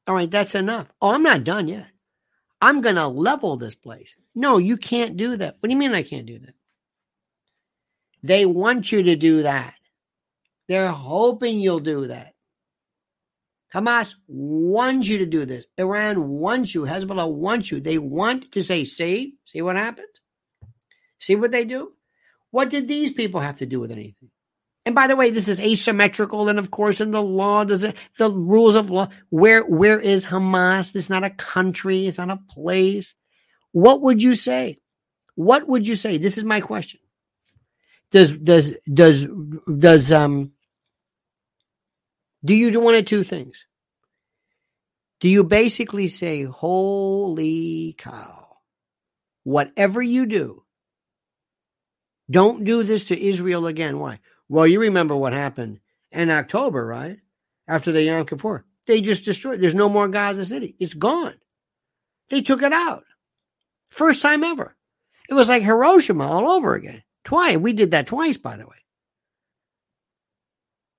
all right, that's enough. Oh, I'm not done yet. I'm going to level this place. No, you can't do that. What do you mean I can't do that? They want you to do that. They're hoping you'll do that. Hamas wants you to do this. Iran wants you. Hezbollah wants you. They want to say, see, see what happens? See what they do? What did these people have to do with anything? And by the way, this is asymmetrical, and of course, in the law, does it, the rules of law. Where where is Hamas? It's not a country. It's not a place. What would you say? What would you say? This is my question. Does does does does um do you do one of two things? Do you basically say, Holy cow, whatever you do, don't do this to Israel again? Why? Well, you remember what happened in October, right? After the Yom Kippur. They just destroyed. There's no more Gaza City. It's gone. They took it out. First time ever. It was like Hiroshima all over again. Twice. We did that twice, by the way.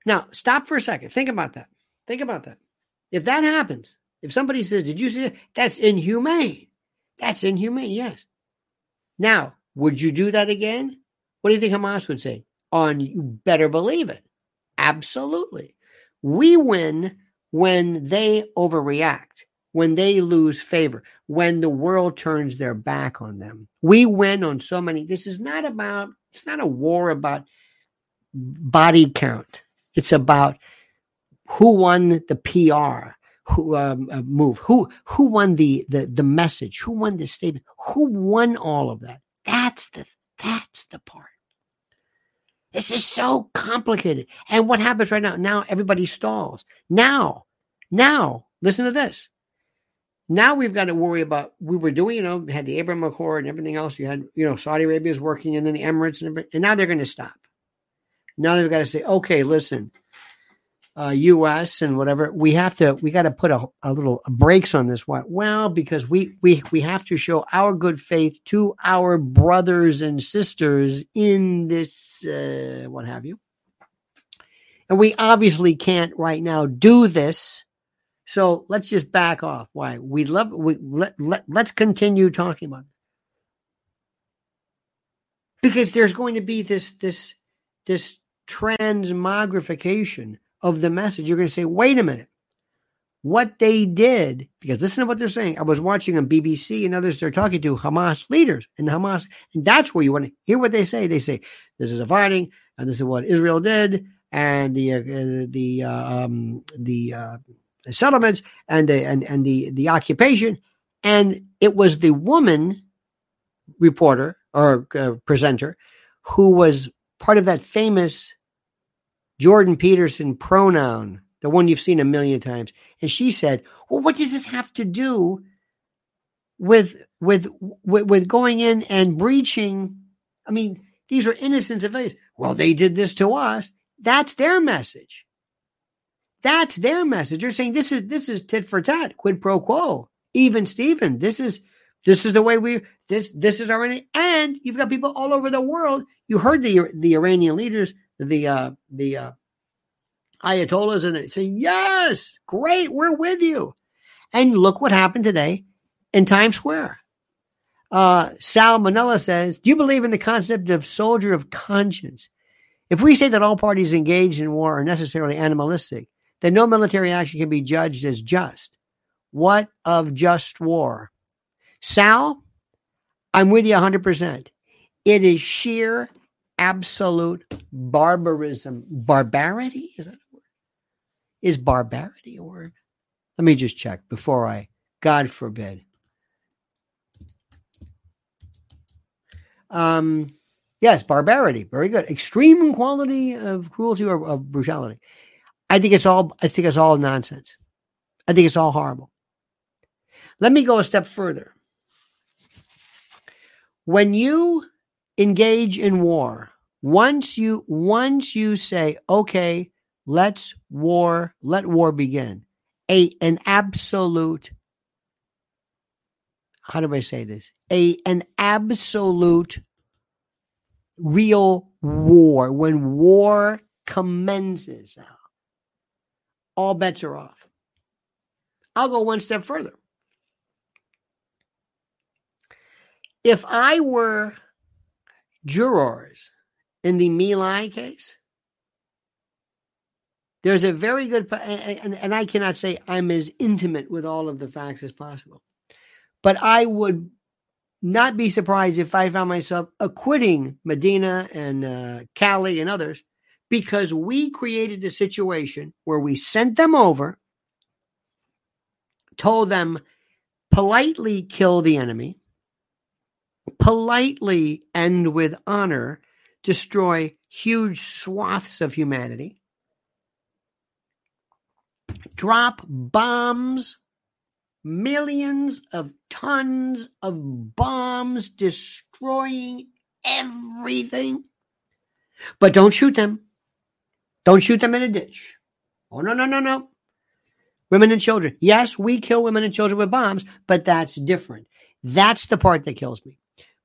Now, stop for a second. Think about that. Think about that. If that happens, if somebody says, Did you see that? That's inhumane. That's inhumane, yes. Now, would you do that again? What do you think Hamas would say? On you better believe it. Absolutely. We win when they overreact, when they lose favor, when the world turns their back on them. We win on so many. This is not about, it's not a war about body count. It's about who won the PR, who um, uh, move, who who won the the the message, who won the statement, who won all of that. That's the that's the part. This is so complicated. And what happens right now? Now everybody stalls. Now, now, listen to this. Now we've got to worry about we were doing, you know, had the Abraham Accord and everything else. You had, you know, Saudi Arabia is working and then the Emirates and. And now they're going to stop. Now they've got to say, okay, listen, uh, U.S. and whatever, we have to we got to put a, a little brakes on this one. Well, because we we we have to show our good faith to our brothers and sisters in this uh, what have you, and we obviously can't right now do this. So let's just back off. Why we love we let, let let's continue talking about it. because there's going to be this this this transmogrification of the message, you're going to say, wait a minute. What they did, because listen to what they're saying. I was watching on BBC and others, they're talking to Hamas leaders and Hamas, and that's where you want to hear what they say. They say, this is a fighting, and this is what Israel did, and the, uh, the, uh, um, the, uh, settlements and the, and, and the, the occupation. And it was the woman reporter or uh, presenter who was part of that famous Jordan Peterson pronoun, the one you've seen a million times. And she said, Well, what does this have to do with with with, with going in and breaching? I mean, these are innocent civilians. Well, they did this to us. That's their message. That's their message. They're saying this is this is tit for tat, quid pro quo. Even Stephen. this is this is the way we this this is our and you've got people all over the world. You heard the the Iranian leaders the uh, the uh, ayatollahs and they say, "Yes, great, we're with you." And look what happened today in Times Square. Uh, Sal Manella says, "Do you believe in the concept of soldier of conscience? If we say that all parties engaged in war are necessarily animalistic, then no military action can be judged as just. What of just war?" Sal, I'm with you 100%. It is sheer absolute barbarism. Barbarity? Is that a word? Is barbarity a word? Let me just check before I, God forbid. Um, yes, barbarity. Very good. Extreme quality of cruelty or of brutality. I think it's all. I think it's all nonsense. I think it's all horrible. Let me go a step further. When you engage in war. Once you once you say, okay, let's war, let war begin. A an absolute how do I say this? A an absolute real war. When war commences, all bets are off. I'll go one step further. If I were jurors in the My Lai case. There's a very good, and, and I cannot say I'm as intimate with all of the facts as possible, but I would not be surprised if I found myself acquitting Medina and uh, Calley and others because we created a situation where we sent them over, told them politely kill the enemy, politely and with honor, destroy huge swaths of humanity, drop bombs, millions of tons of bombs destroying everything. But don't shoot them. Don't shoot them in a ditch. Oh, no, no, no, no. Women and children. Yes, we kill women and children with bombs, but that's different. That's the part that kills me.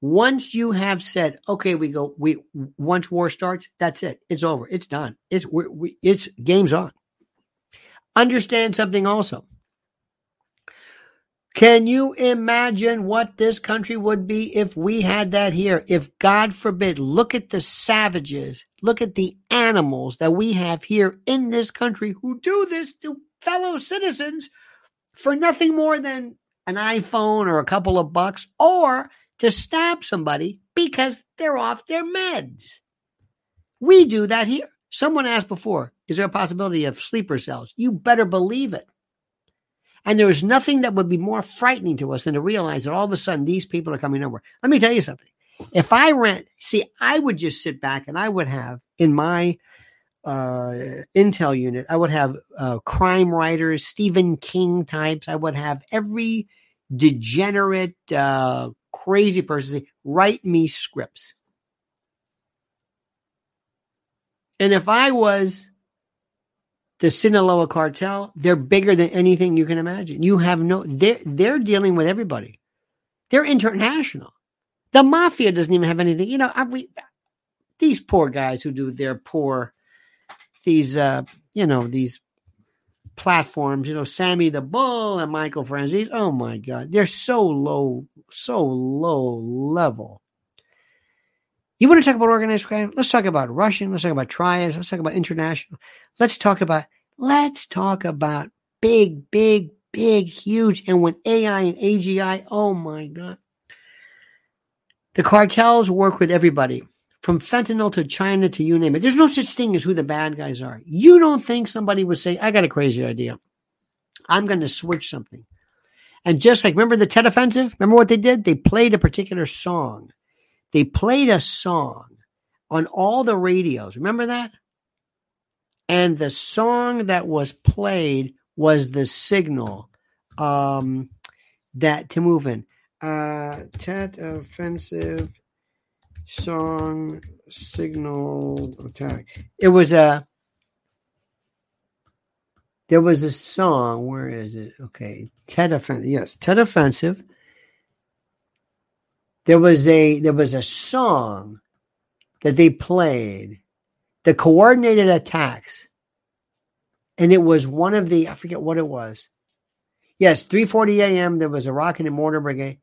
Once you have said, okay, we go, we once war starts, that's it. It's over. It's done. It's we, it's game's on. Understand something also. Can you imagine what this country would be if we had that here? If God forbid, look at the savages, look at the animals that we have here in this country who do this to fellow citizens for nothing more than an iPhone or a couple of bucks or to stab somebody because they're off their meds. We do that here. Someone asked before, is there a possibility of sleeper cells? You better believe it. And there is nothing that would be more frightening to us than to realize that all of a sudden these people are coming over. Let me tell you something. If I rent, see, I would just sit back and I would have in my uh, intel unit, I would have uh, crime writers, Stephen King types. I would have every degenerate, uh, crazy person say, write me scripts. And if I was the Sinaloa cartel, they're bigger than anything you can imagine. You have no, they're, they're dealing with everybody. They're international. The mafia doesn't even have anything. You know, I, we, these poor guys who do their poor, these, uh, you know, these platforms, you know, Sammy the Bull and Michael Franzese. Oh my God. They're so low, so low level. You want to talk about organized crime? Let's talk about Russian. Let's talk about triads. Let's talk about international. Let's talk about, let's talk about big, big, big, huge. And when AI and AGI, oh my God. The cartels work with everybody from fentanyl to China to you name it. There's no such thing as who the bad guys are. You don't think somebody would say, I got a crazy idea. I'm going to switch something. And just like, remember the Tet Offensive? Remember what they did? They played a particular song. They played a song on all the radios. Remember that? And the song that was played was the signal um, that to move in. Uh, Tet Offensive song signal attack. It was a there was a song. Where is it? Okay, Tet offensive. Yes, Tet offensive. There was a there was a song that they played, the coordinated attacks, and it was one of the I forget what it was. Yes, 3:40 a.m. There was a rocket and mortar brigade.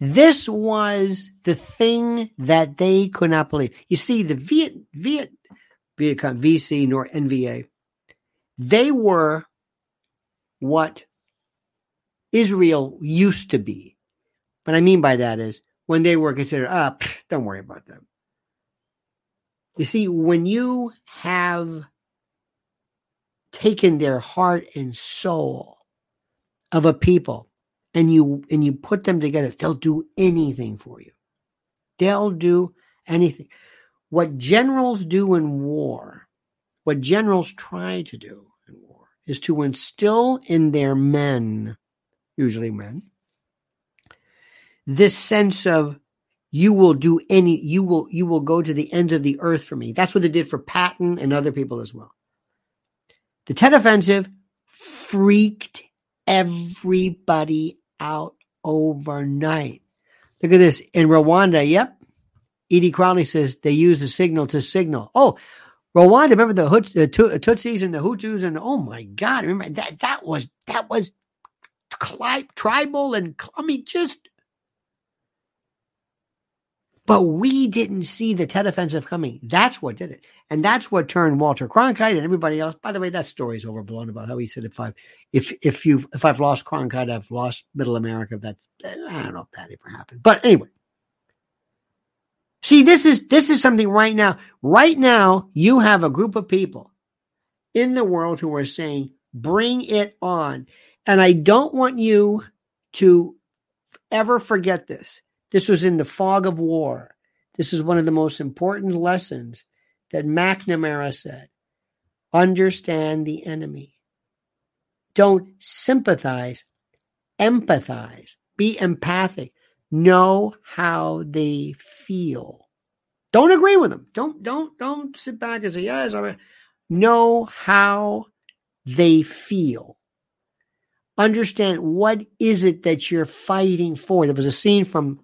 This was the thing that they could not believe. You see, the Viet, Viet, Vietcong, VC, nor NVA, they were what Israel used to be. What I mean by that is when they were considered, ah, oh, don't worry about them. You see, when you have taken their heart and soul of a people and you and you put them together, they'll do anything for you. They'll do anything. What generals do in war, what generals try to do in war, is to instill in their men, usually men, this sense of you will do any you will you will go to the ends of the earth for me. That's what they did for Patton and other people as well. The Tet Offensive freaked everybody out overnight. Look at this. In Rwanda, yep. Edie Crowley says they use the signal to signal. Oh, Rwanda, remember the, Hut, the Tutsis and the Hutus and oh my God, remember that that was that was tribal and I mean just but we didn't see the Tet offensive coming. That's what did it. And that's what turned Walter Cronkite and everybody else. By the way, that story's overblown about how he said if I've if if you if I've lost Cronkite, I've lost middle America. That I don't know if that ever happened. But anyway. See, this is this is something right now. Right now, you have a group of people in the world who are saying, "Bring it on." And I don't want you to ever forget this. This was in the fog of war. This is one of the most important lessons that McNamara said. Understand the enemy. Don't sympathize, empathize, be empathic, know how they feel. Don't agree with them. Don't don't don't sit back and say yes. I know how they feel. Understand what is it that you're fighting for. There was a scene from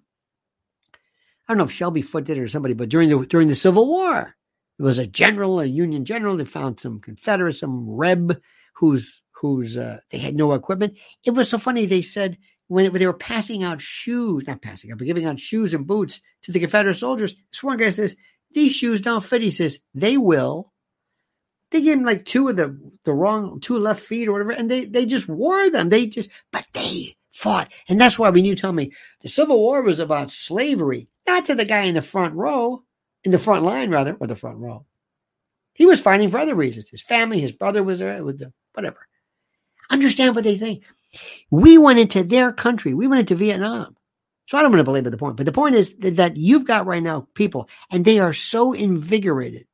I don't know if Shelby Foote did it or somebody, but during the during the Civil War, there was a general, a Union general, They found some Confederate, some Reb, who's who's uh, they had no equipment. It was so funny. They said when, when they were passing out shoes, not passing out, but giving out shoes and boots to the Confederate soldiers, this one guy says, "These shoes don't fit." He says, "They will." They gave him like two of the the wrong two left feet or whatever, and they they just wore them. They just, but they fought, and that's why when you tell me the Civil War was about slavery, not to the guy in the front row, in the front line rather, or the front row. He was fighting for other reasons. His family, his brother was there, with the whatever. Understand what they think. We went into their country. We went into Vietnam. So I don't want to belabor the point, but the point is that you've got right now people, and they are so invigorated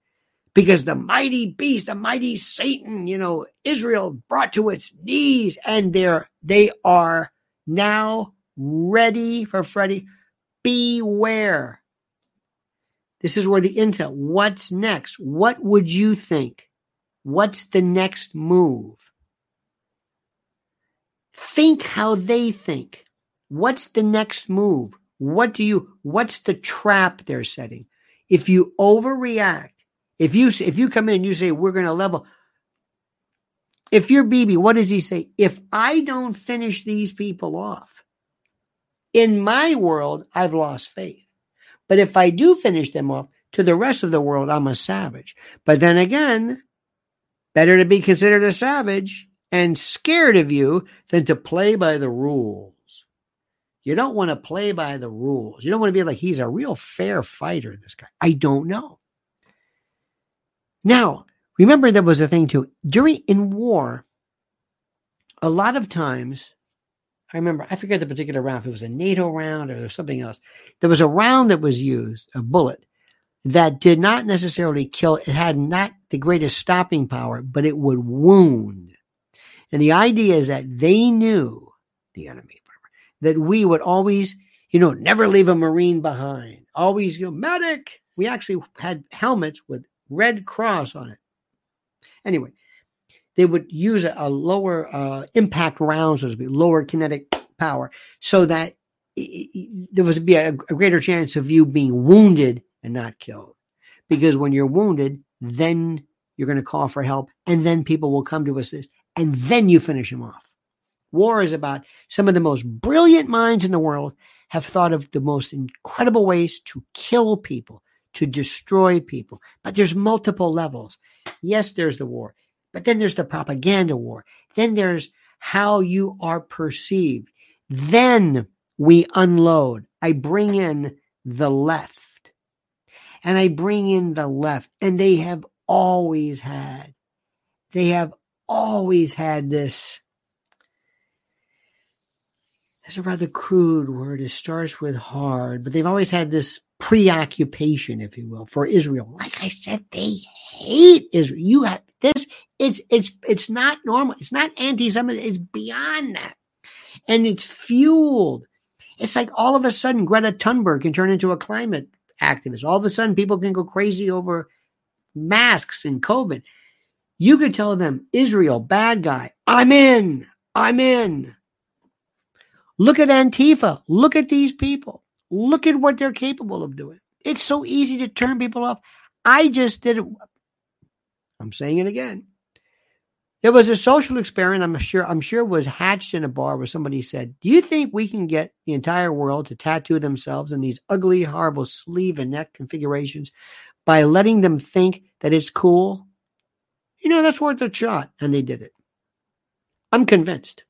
because the mighty beast, the mighty Satan, you know, Israel brought to its knees, and they're they are now ready for Freddie. Beware. This is where the intel. What's next? What would you think? What's the next move? Think how they think. What's the next move? What do you, what's the trap they're setting? If you overreact, if you, if you come in and you say, we're going to level, if you're Bibi, what does he say? If I don't finish these people off, in my world, I've lost faith. But if I do finish them off, to the rest of the world, I'm a savage. But then again, better to be considered a savage and scared of you than to play by the rules. You don't want to play by the rules. You don't want to be like, he's a real fair fighter, this guy. I don't know. Now, remember there was a thing too. During in war, a lot of times, I remember, I forget the particular round, if it was a NATO round or something else. There was a round that was used, a bullet, that did not necessarily kill. It had not the greatest stopping power, but it would wound. And the idea is that they knew the enemy, that we would always, you know, never leave a Marine behind. Always, you know, medic. We actually had helmets with Red Cross on it. Anyway, they would use a, lower uh, impact rounds, so to lower kinetic power, so that it, there was be a, a greater chance of you being wounded and not killed. Because when you're wounded, then you're going to call for help, and then people will come to assist and then you finish them off. War is about some of the most brilliant minds in the world have thought of the most incredible ways to kill people, to destroy people. But there's multiple levels. Yes, there's the war, but then there's the propaganda war. Then there's how you are perceived. Then we unload. I bring in the left and I bring in the left and they have always had, they have always had this. It's a rather crude word. It starts with hard, but they've always had this preoccupation, if you will, for Israel. Like I said, they hate Israel. You have this. It's it's it's not normal. It's not anti-Semitic. It's beyond that, and it's fueled. It's like all of a sudden Greta Thunberg can turn into a climate activist. All of a sudden, people can go crazy over masks and COVID. You could tell them, Israel, bad guy. I'm in. I'm in. Look at Antifa. Look at these people. Look at what they're capable of doing. It's so easy to turn people off. I just did it. I'm saying it again. There was a social experiment. I'm sure. I'm sure was hatched in a bar where somebody said, "Do you think we can get the entire world to tattoo themselves in these ugly, horrible sleeve and neck configurations by letting them think that it's cool you know, that's worth a shot. And they did it. I'm convinced.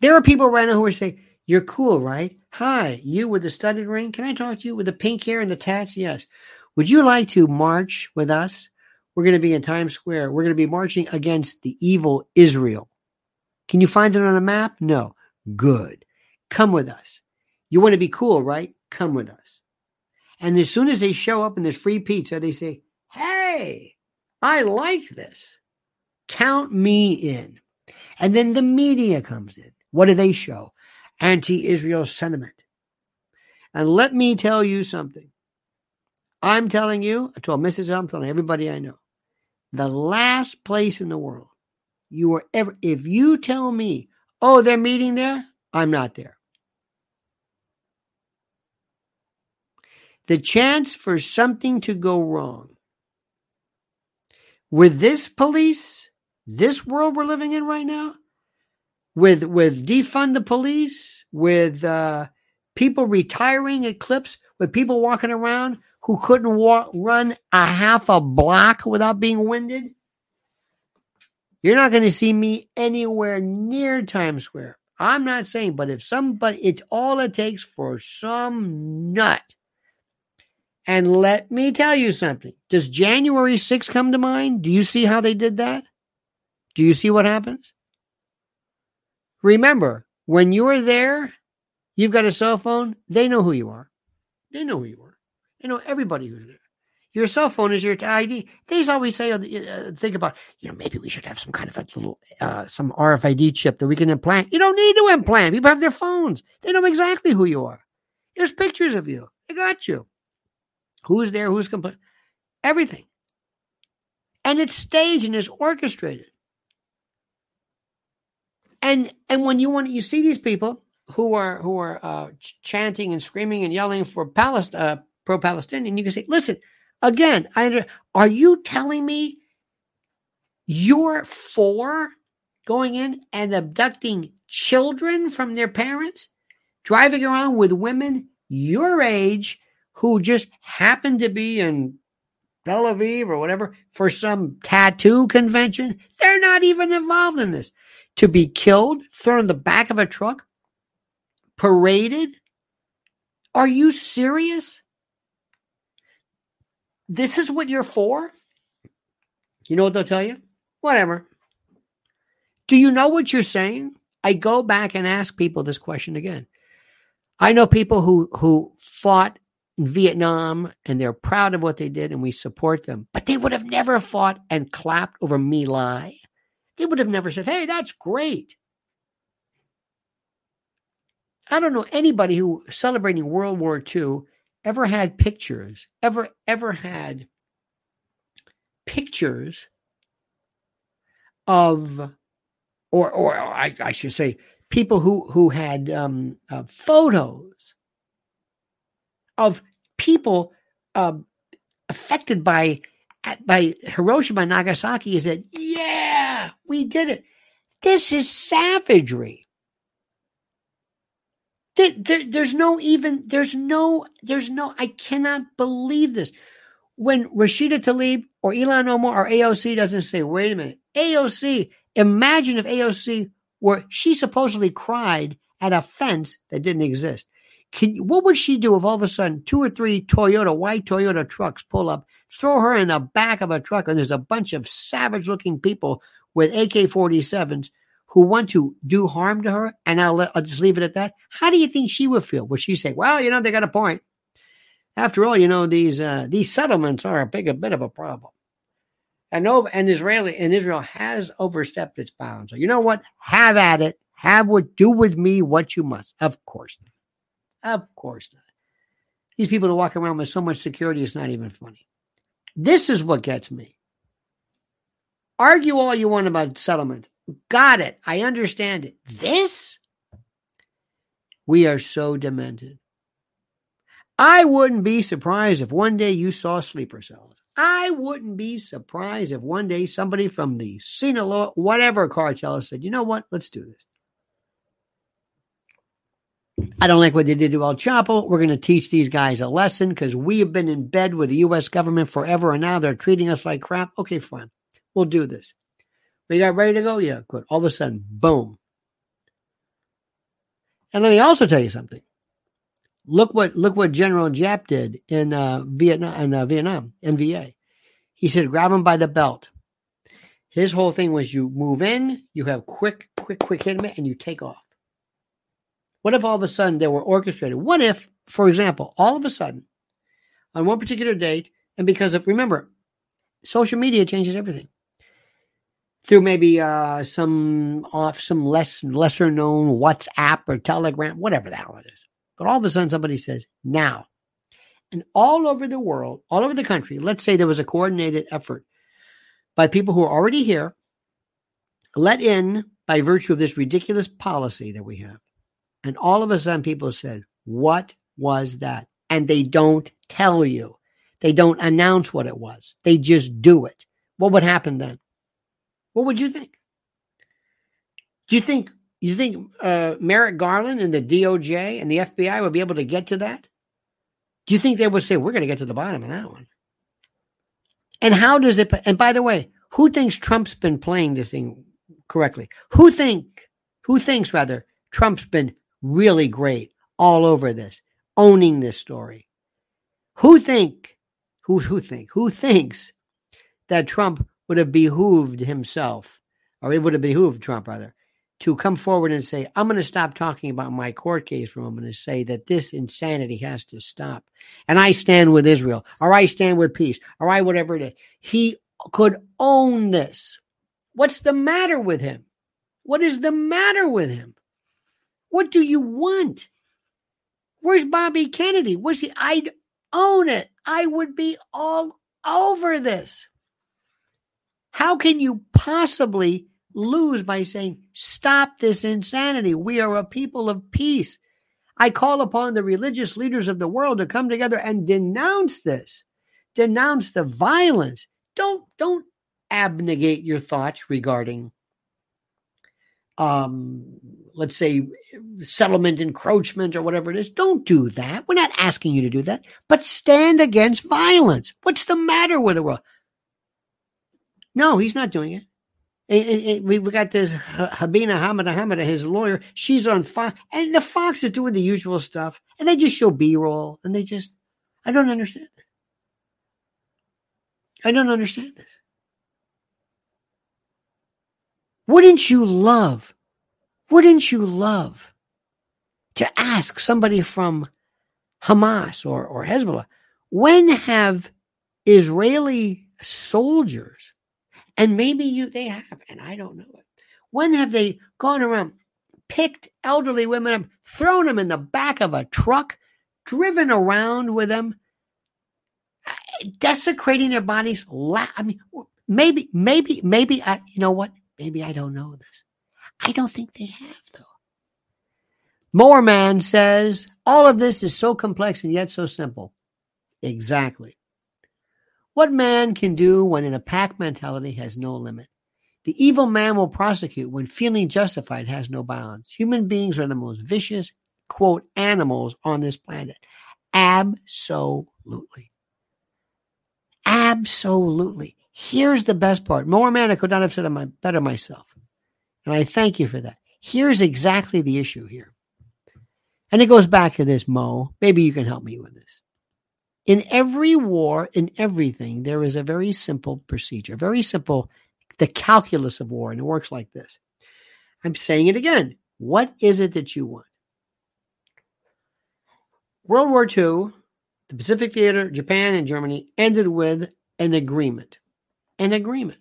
There are people right now who are saying, You're cool, right? Hi, you with the studded ring. Can I talk to you with the pink hair and the tats? Yes. Would you like to march with us? We're going to be in Times Square. We're going to be marching against the evil Israel. Can you find it on a map? No. Good. Come with us. You want to be cool, right? Come with us. And as soon as they show up and there's free pizza, they say, Hey, I like this. Count me in. And then the media comes in. What do they show? Anti Israel sentiment. And let me tell you something. I'm telling you, I told Mrs. I'm telling everybody I know, the last place in the world you are ever, if you tell me, oh, they're meeting there, I'm not there. The chance for something to go wrong with this police, this world we're living in right now, with with defund the police, with uh, people retiring at clips, with people walking around who couldn't walk, run a half a block without being winded. You're not going to see me anywhere near Times Square. I'm not saying, but if somebody, it's all it takes for some nut and let me tell you something. Does January 6th come to mind? Do you see how they did that? Do you see what happens? Remember, when you're there, you've got a cell phone, they know who you are. They know who you are. They know everybody who's there. Your cell phone is your ID. They always say, uh, think about, you know, maybe we should have some kind of a little, uh, some RFID chip that we can implant. You don't need to implant. People have their phones. They know exactly who you are. There's pictures of you. They got you. Who's there? Who's complaining? Everything. And it's staged and it's orchestrated. And and when you want you see these people who are who are uh, chanting and screaming and yelling for Palestine, uh, pro-Palestinian, you can say, listen, again, I, are you telling me you're for going in and abducting children from their parents, driving around with women your age who just happened to be in Tel Aviv or whatever for some tattoo convention. They're not even involved in this. To be killed, thrown in the back of a truck, paraded. Are you serious? This is what you're for? You know what they'll tell you? Whatever. Do you know what you're saying? I go back and ask people this question again. I know people who who fought in Vietnam and they're proud of what they did and we support them. But they would have never fought and clapped over My Lai. They would have never said, hey, that's great. I don't know anybody who celebrating World War II ever had pictures, ever, ever had pictures of, or, or I, I should say, people who, who had um, uh, photos of people uh, affected by by Hiroshima Nagasaki is that yeah, we did it. This is savagery. There, there, there's no even there's no there's no I cannot believe this. When Rashida Tlaib or Ilhan Omar or AOC doesn't say, wait a minute, AOC, imagine if AOC were she supposedly cried at a fence that didn't exist. Can, what would she do if all of a sudden two or three Toyota, white Toyota trucks pull up, throw her in the back of a truck, and there's a bunch of savage looking people with AK 47s who want to do harm to her? And I'll, let, I'll just leave it at that. How do you think she would feel? Would she say, well, you know, they got a point? After all, you know, these, uh, these settlements are a big, a bit of a problem. And, over, and Israeli and Israel has overstepped its bounds. So you know what? Have at it. Have what do with me what you must. Of course not. Of course not. These people that walk around with so much security is not even funny. This is what gets me. Argue all you want about settlement. Got it. I understand it. This? We are so demented. I wouldn't be surprised if one day you saw sleeper cells. I wouldn't be surprised if one day somebody from the Sinaloa, whatever cartel said, you know what? Let's do this. I don't like what they did to El Chapo. We're going to teach these guys a lesson because we have been in bed with the U.S. government forever and now they're treating us like crap. Okay, fine. We'll do this. We got ready to go? Yeah, good. All of a sudden, boom. And let me also tell you something. Look what look what General Giap did in uh, Vietnam in uh, Vietnam NVA. He said, grab him by the belt. His whole thing was you move in, you have quick, quick, quick hit and you take off. What if all of a sudden they were orchestrated? What if, for example, all of a sudden, on one particular date, and because of remember, social media changes everything through maybe uh, some off some less lesser known WhatsApp or Telegram, whatever the hell it is. But all of a sudden somebody says, now. And all over the world, all over the country, let's say there was a coordinated effort by people who are already here, let in by virtue of this ridiculous policy that we have. And all of a sudden people said, what was that? And they don't tell you. They don't announce what it was. They just do it. What would happen then? What would you think? Do you think you think uh, Merrick Garland and the DOJ and the FBI would be able to get to that? Do you think they would say we're going to get to the bottom of that one? And how does it? And by the way, who thinks Trump's been playing this thing correctly? Who think? Who thinks rather Trump's been really great all over this, owning this story? Who think? Who who think? Who thinks that Trump would have behooved himself, or it would have behooved Trump rather, to come forward and say, I'm going to stop talking about my court case for a moment and say that this insanity has to stop. And I stand with Israel, or I stand with peace, or I whatever it is. He could own this. What's the matter with him? What is the matter with him? What do you want? Where's Bobby Kennedy? Where's he? I'd own it. I would be all over this. How can you possibly lose by saying, stop this insanity? We are a people of peace. I call upon the religious leaders of the world to come together and denounce this, denounce the violence. Don't, don't abnegate your thoughts regarding, um, let's say, settlement encroachment or whatever it is. Don't do that. We're not asking you to do that, but stand against violence. What's the matter with the world? No, he's not doing it. it, it we, we got this Habina Hamada Hamada, his lawyer. She's on Fox, and the Fox is doing the usual stuff, and they just show B roll, and they just, I don't understand. I don't understand this. Wouldn't you love, wouldn't you love to ask somebody from Hamas or, or Hezbollah, when have Israeli soldiers and maybe you they have, and I don't know it. When have they gone around, picked elderly women up, thrown them in the back of a truck, driven around with them, eh, desecrating their bodies? I mean, maybe, maybe, maybe I, you know what? Maybe I don't know this. I don't think they have though. Moorman says all of this is so complex and yet so simple. Exactly. What man can do when in a pack mentality has no limit? The evil man will prosecute when feeling justified has no bounds. Human beings are the most vicious, quote, animals on this planet. Absolutely. Absolutely. Here's the best part. More man, I could not have said it better myself. And I thank you for that. Here's exactly the issue here. And it goes back to this, Mo. Maybe you can help me with this. In every war, in everything, there is a very simple procedure, very simple, the calculus of war, and it works like this. I'm saying it again. What is it that you want? World War II, the Pacific Theater, Japan, and Germany ended with an agreement. An agreement.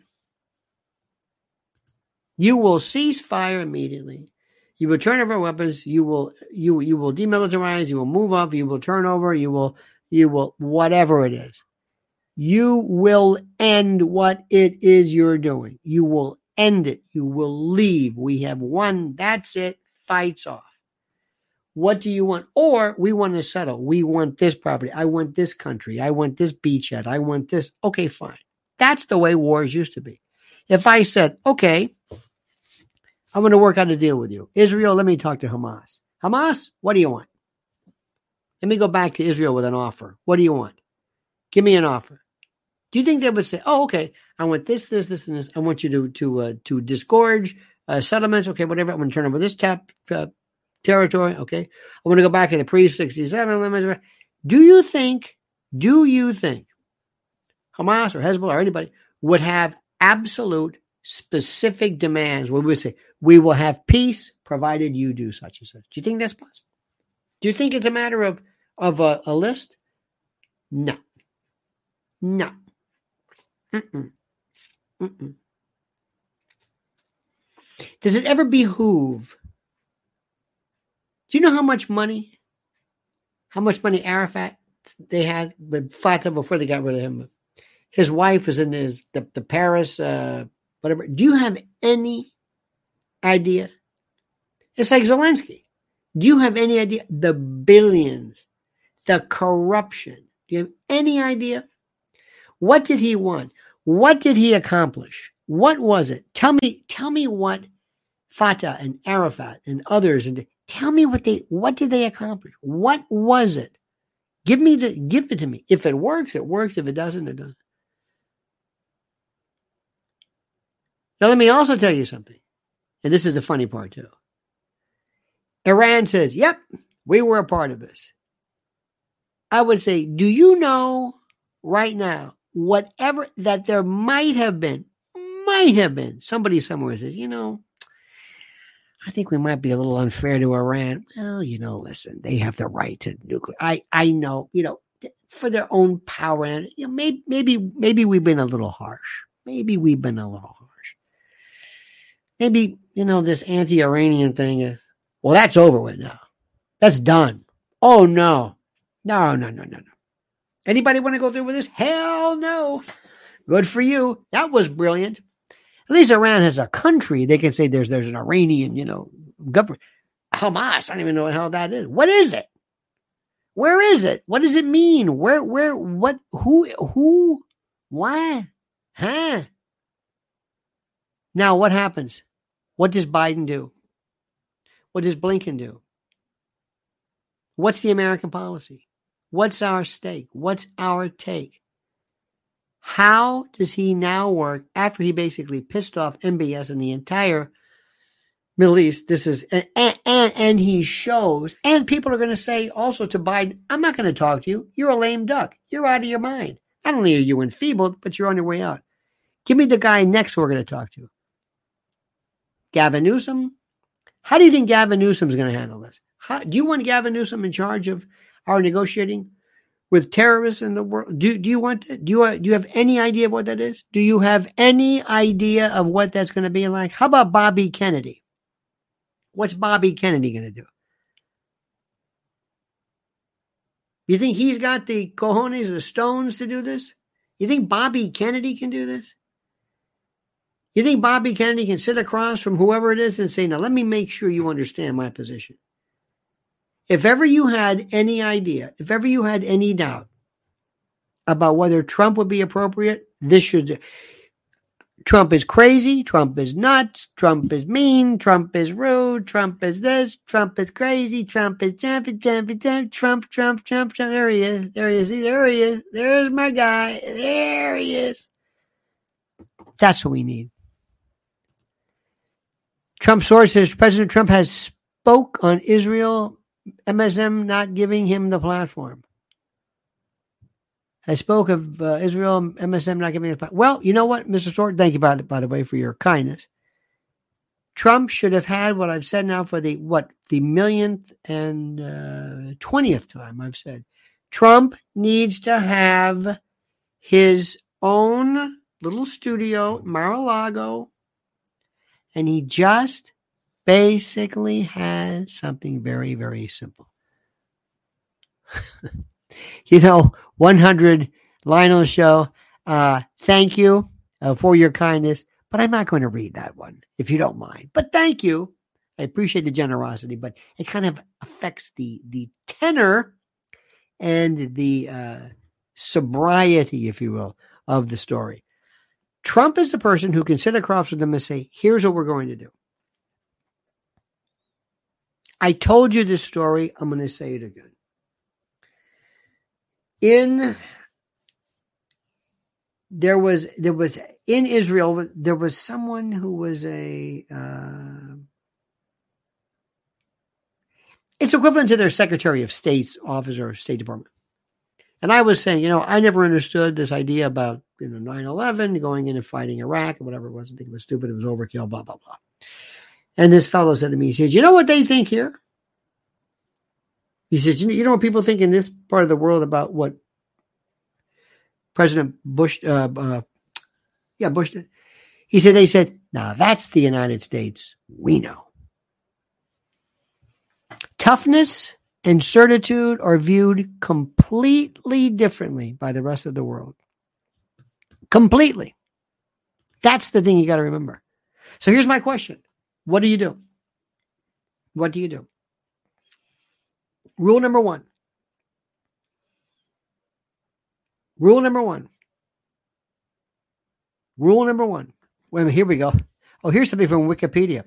You will cease fire immediately. You will turn over weapons. You will you you will demilitarize. You will move up. You will turn over. You will you will, whatever it is, you will end what it is you're doing. You will end it. You will leave. We have won. That's it. Fights off. What do you want? Or we want to settle. We want this property. I want this country. I want this beachhead. I want this. Okay, fine. That's the way wars used to be. If I said, okay, I'm going to work out a deal with you. Israel, let me talk to Hamas. Hamas, what do you want? Let me go back to Israel with an offer. What do you want? Give me an offer. Do you think they would say, "Oh, okay, I want this, this, this, and this. I want you to to uh, to disgorge uh, settlements. Okay, whatever. I'm going to turn over this tap uh, territory. Okay. I want to go back in the pre 67 limits. Do you think, do you think Hamas or Hezbollah or anybody would have absolute specific demands where we would say, we will have peace provided you do such and such? Do you think that's possible? Do you think it's a matter of, of a, a list? No. No. Mm-mm. Mm-mm. Does it ever behoove? Do you know how much money, how much money Arafat they had with Fatah before they got rid of him? His wife was in his, the, the Paris, uh, whatever. Do you have any idea? It's like Zelensky. Do you have any idea? The billions, the corruption. Do you have any idea? What did he want? What did he accomplish? What was it? Tell me, tell me what Fatah and Arafat and others and tell me what they what did they accomplish? What was it? Give me the give it to me. If it works, it works. If it doesn't, it doesn't. Now let me also tell you something. And this is the funny part too. Iran says, Yep, we were a part of this. I would say, Do you know right now whatever that there might have been, might have been somebody somewhere says, you know, I think we might be a little unfair to Iran. Well, you know, listen, they have the right to nuclear. I I know, you know, for their own power, and you know, maybe maybe maybe we've been a little harsh. Maybe we've been a little harsh. Maybe you know this anti-Iranian thing is well, that's over with now. That's done. Oh no, no, no, no, no, no. Anybody want to go through with this? Hell no. Good for you. That was brilliant. At least Iran has a country. They can say there's there's an Iranian, you know, government. Hamas. I don't even know what the hell that is. What is it? Where is it? What does it mean? Where where what who who why? Huh? Now what happens? What does Biden do? What does Blinken do? What's the American policy? What's our stake? What's our take? How does he now work after he basically pissed off MBS and the entire Middle East? This is and and, and he shows, and people are going to say also to Biden, "I'm not going to talk to you. You're a lame duck. You're out of your mind. Not only are you enfeebled, but you're on your way out. Give me the guy next we're going to talk to. Gavin Newsom. How do you think Gavin Newsom is going to handle this? How, do you want Gavin Newsom in charge of our negotiating with terrorists in the world. Do do you want that? Do you do you have any idea of what that is? Do you have any idea of what that's going to be like? How about Bobby Kennedy? What's Bobby Kennedy going to do? You think he's got the cojones, the stones to do this? You think Bobby Kennedy can do this? You think Bobby Kennedy can sit across from whoever it is and say, now let me make sure you understand my position? If ever you had any idea, if ever you had any doubt about whether Trump would be appropriate, this should. Trump is crazy. Trump is nuts. Trump is mean. Trump is rude. Trump is this. Trump is crazy. Trump is jumping, jumping, jumping. Trump, Trump, Trump, Trump. There he is. There he is. See, there he is. There's my guy. There he is. That's what we need. Trump sources President Trump has spoke on Israel MSM not giving him the platform. I spoke of uh, Israel, MSM not giving the platform. Well, you know what, Mr. Sword? Thank you, by the, by the way, for your kindness. Trump should have had what I've said now for the what the millionth and uh, twentieth time. I've said Trump needs to have his own little studio, Mar-a-Lago, and he just basically has something very, very simple. you know, 100 Lionel show. Uh, thank you uh, for your kindness, but I'm not going to read that one if you don't mind. But thank you. I appreciate the generosity, but it kind of affects the the tenor and the uh, sobriety, if you will, of the story. Trump is the person who can sit across from them and say, "Here's what we're going to do." I told you this story. I'm going to say it again. In there was there was in Israel there was someone who was a uh, it's equivalent to their Secretary of State's office or State Department. And I was saying, you know, I never understood this idea about, you know, 9 11, going in and fighting Iraq or whatever it was. I think it was stupid. It was overkill, blah, blah, blah. And this fellow said to me, he says, you know what they think here? He says, you know what people think in this part of the world about what President Bush, uh, uh, yeah, Bush did? He said, they said, now that's the United States we know. Toughness and certitude are viewed completely differently by the rest of the world. Completely. That's the thing you got to remember. So here's my question What do you do? What do you do? Rule number one. Rule number one. Rule number one. Wait a minute, here we go. Oh, here's something from Wikipedia.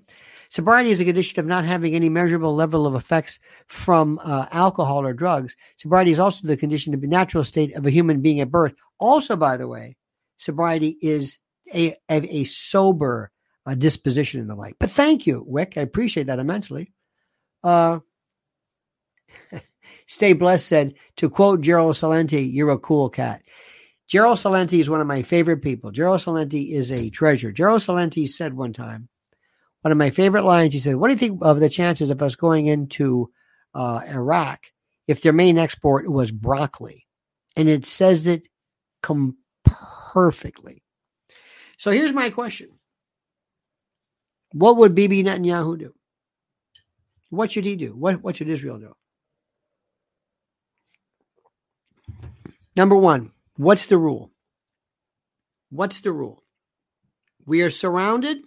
Sobriety is a condition of not having any measurable level of effects from uh, alcohol or drugs. Sobriety is also the condition of the natural state of a human being at birth. Also, by the way, sobriety is a, a, sober uh, disposition and the like. But thank you, Wick. I appreciate that immensely. Uh, Stay Blessed said, to quote Gerald Celente, you're a cool cat. Gerald Celente is one of my favorite people. Gerald Celente is a treasure. Gerald Celente said one time, one of my favorite lines, he said, What do you think of the chances of us going into uh, Iraq if their main export was broccoli? And it says it perfectly. So here's my question What would Bibi Netanyahu do? What should he do? What, what should Israel do? Number one, what's the rule? What's the rule? We are surrounded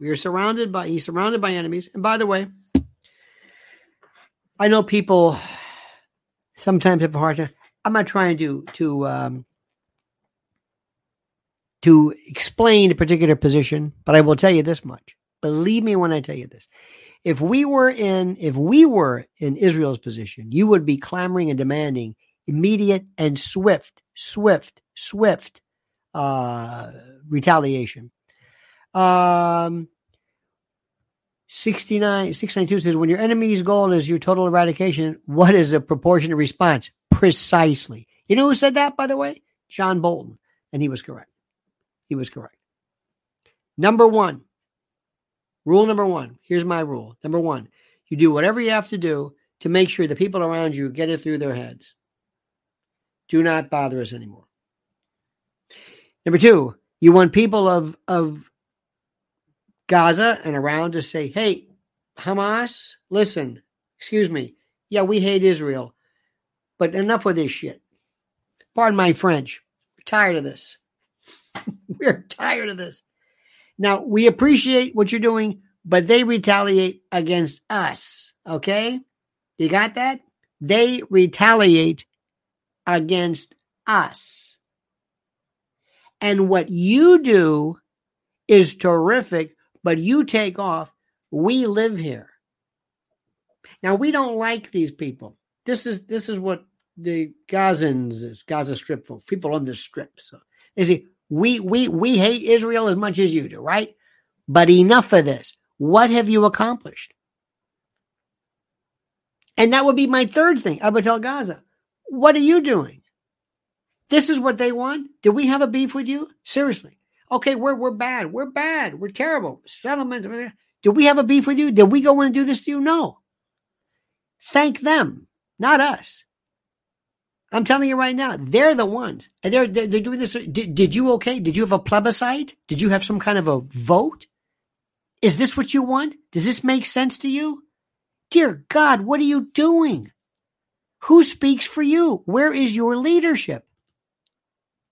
we are surrounded by, he's surrounded by enemies. And by the way, I know people sometimes have a hard time. I'm not trying to, to, um, to explain a particular position, but I will tell you this much. Believe me when I tell you this. If we were in, if we were in Israel's position, you would be clamoring and demanding immediate and swift, swift, swift uh, retaliation. Um, 69, 692 says, when your enemy's goal is your total eradication, what is a proportionate response? Precisely. You know who said that, by the way? John Bolton. And he was correct. He was correct. Number one, rule number one. Here's my rule. Number one, you do whatever you have to do to make sure the people around you get it through their heads. Do not bother us anymore. Number two, you want people of, of Gaza and around to say, hey, Hamas, listen, excuse me. Yeah, we hate Israel, but enough with this shit. Pardon my French. We're tired of this. We're tired of this. Now, we appreciate what you're doing, but they retaliate against us. Okay? You got that? They retaliate against us. And what you do is terrific but you take off. We live here. Now we don't like these people. This is this is what the Gazans, Gaza Strip folks, people on the strip. So they say we we we hate Israel as much as you do, right? But enough of this. What have you accomplished? And that would be my third thing. I would tell Gaza, what are you doing? This is what they want. Do we have a beef with you? Seriously. Okay, we're we're bad. We're bad. We're terrible. Settlements. Do we have a beef with you? Did we go in and do this to you? No. Thank them, not us. I'm telling you right now, they're the ones. And they're, they're, they're doing this. Did, did you okay? Did you have a plebiscite? Did you have some kind of a vote? Is this what you want? Does this make sense to you? Dear God, what are you doing? Who speaks for you? Where is your leadership?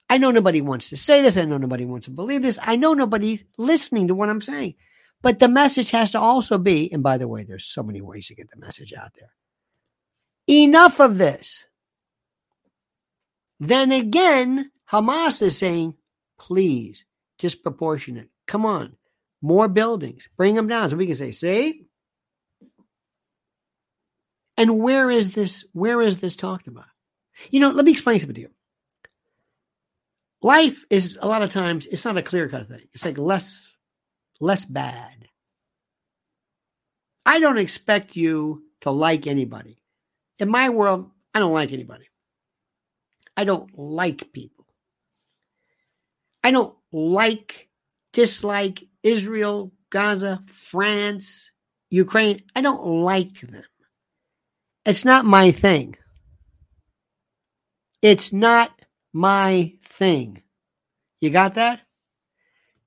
I know nobody wants to say this. I know nobody wants to believe this. I know nobody's listening to what I'm saying. But the message has to also be, and by the way, there's so many ways to get the message out there. Enough of this. Then again, Hamas is saying, please, disproportionate. Come on, more buildings, bring them down. So we can say, see? And where is this? Where is this talked about? You know, let me explain something to you life is a lot of times it's not a clear cut thing. It's like less less bad. I don't expect you to like anybody. In my world, I don't like anybody. I don't like people. I don't like, dislike Israel, Gaza, France, Ukraine. I don't like them. It's not my thing. It's not my thing. You got that?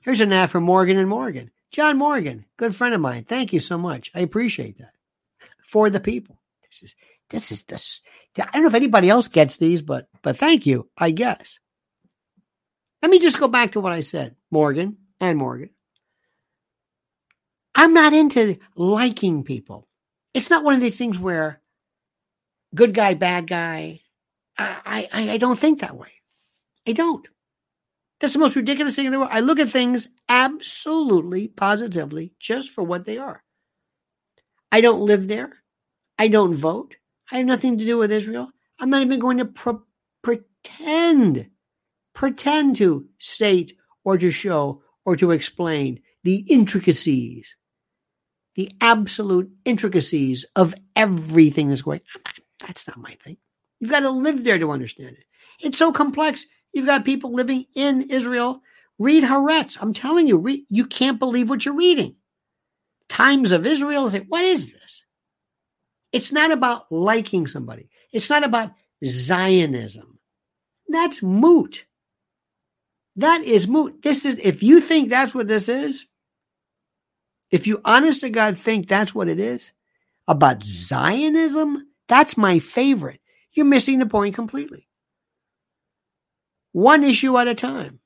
Here's an ad from Morgan and Morgan. John Morgan, good friend of mine. Thank you so much. I appreciate that. For the people. This is this is this. I don't know if anybody else gets these, but but thank you, I guess. Let me just go back to what I said, Morgan and Morgan. I'm not into liking people. It's not one of these things where good guy, bad guy. I, I, I don't think that way. I don't. That's the most ridiculous thing in the world. I look at things absolutely, positively, just for what they are. I don't live there. I don't vote. I have nothing to do with Israel. I'm not even going to pretend, pretend to state or to show or to explain the intricacies, the absolute intricacies of everything that's going. Ah, on. That's not my thing. You've got to live there to understand it. It's so complex. You've got people living in Israel. Read Haaretz. I'm telling you, read, you can't believe what you're reading. Times of Israel. Say, what is this? It's not about liking somebody. It's not about Zionism. That's moot. That is moot. This is, if you think that's what this is, if you honest to God think that's what it is about Zionism, that's my favorite. You're missing the point completely. One issue at a time.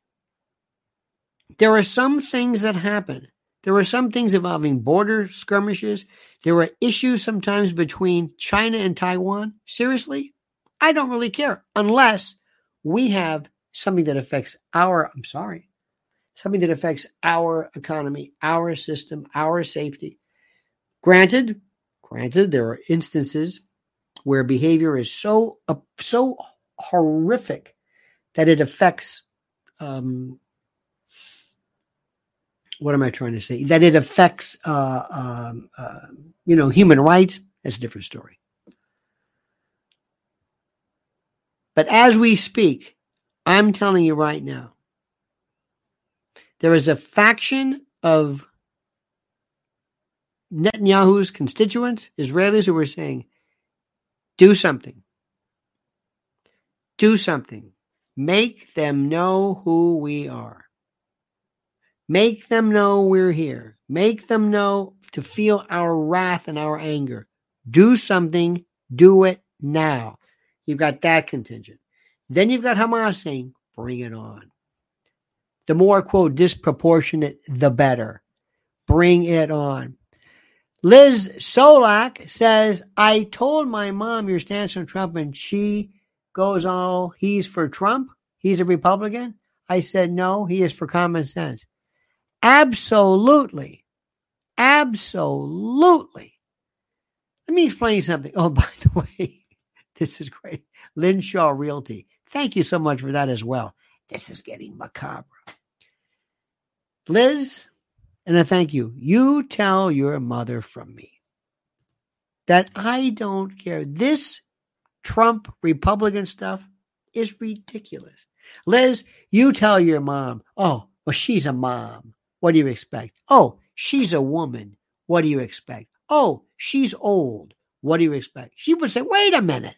There are some things that happen. There are some things involving border skirmishes. There are issues sometimes between China and Taiwan. Seriously? I don't really care unless we have something that affects our, I'm sorry, something that affects our economy, our system, our safety. Granted, granted, there are instances where behavior is so uh, so horrific that it affects um, what am I trying to say? That it affects uh, um, uh, you know human rights. That's a different story. But as we speak, I'm telling you right now, there is a faction of Netanyahu's constituents, Israelis, who are saying, do something. Do something. Make them know who we are. Make them know we're here. Make them know to feel our wrath and our anger. Do something. Do it now. You've got that contingent. Then you've got Hamas saying, bring it on. The more, quote, disproportionate, the better. Bring it on. Liz Solak says, I told my mom your stance on Trump, and she goes, Oh, he's for Trump? He's a Republican? I said, No, he is for common sense. Absolutely. Absolutely. Let me explain something. Oh, by the way, this is great. Lynn Shaw Realty. Thank you so much for that as well. This is getting macabre. Liz, and I thank you. You tell your mother from me that I don't care. This Trump Republican stuff is ridiculous. Liz, you tell your mom, oh, well, she's a mom. What do you expect? Oh, she's a woman. What do you expect? Oh, she's old. What do you expect? She would say, wait a minute.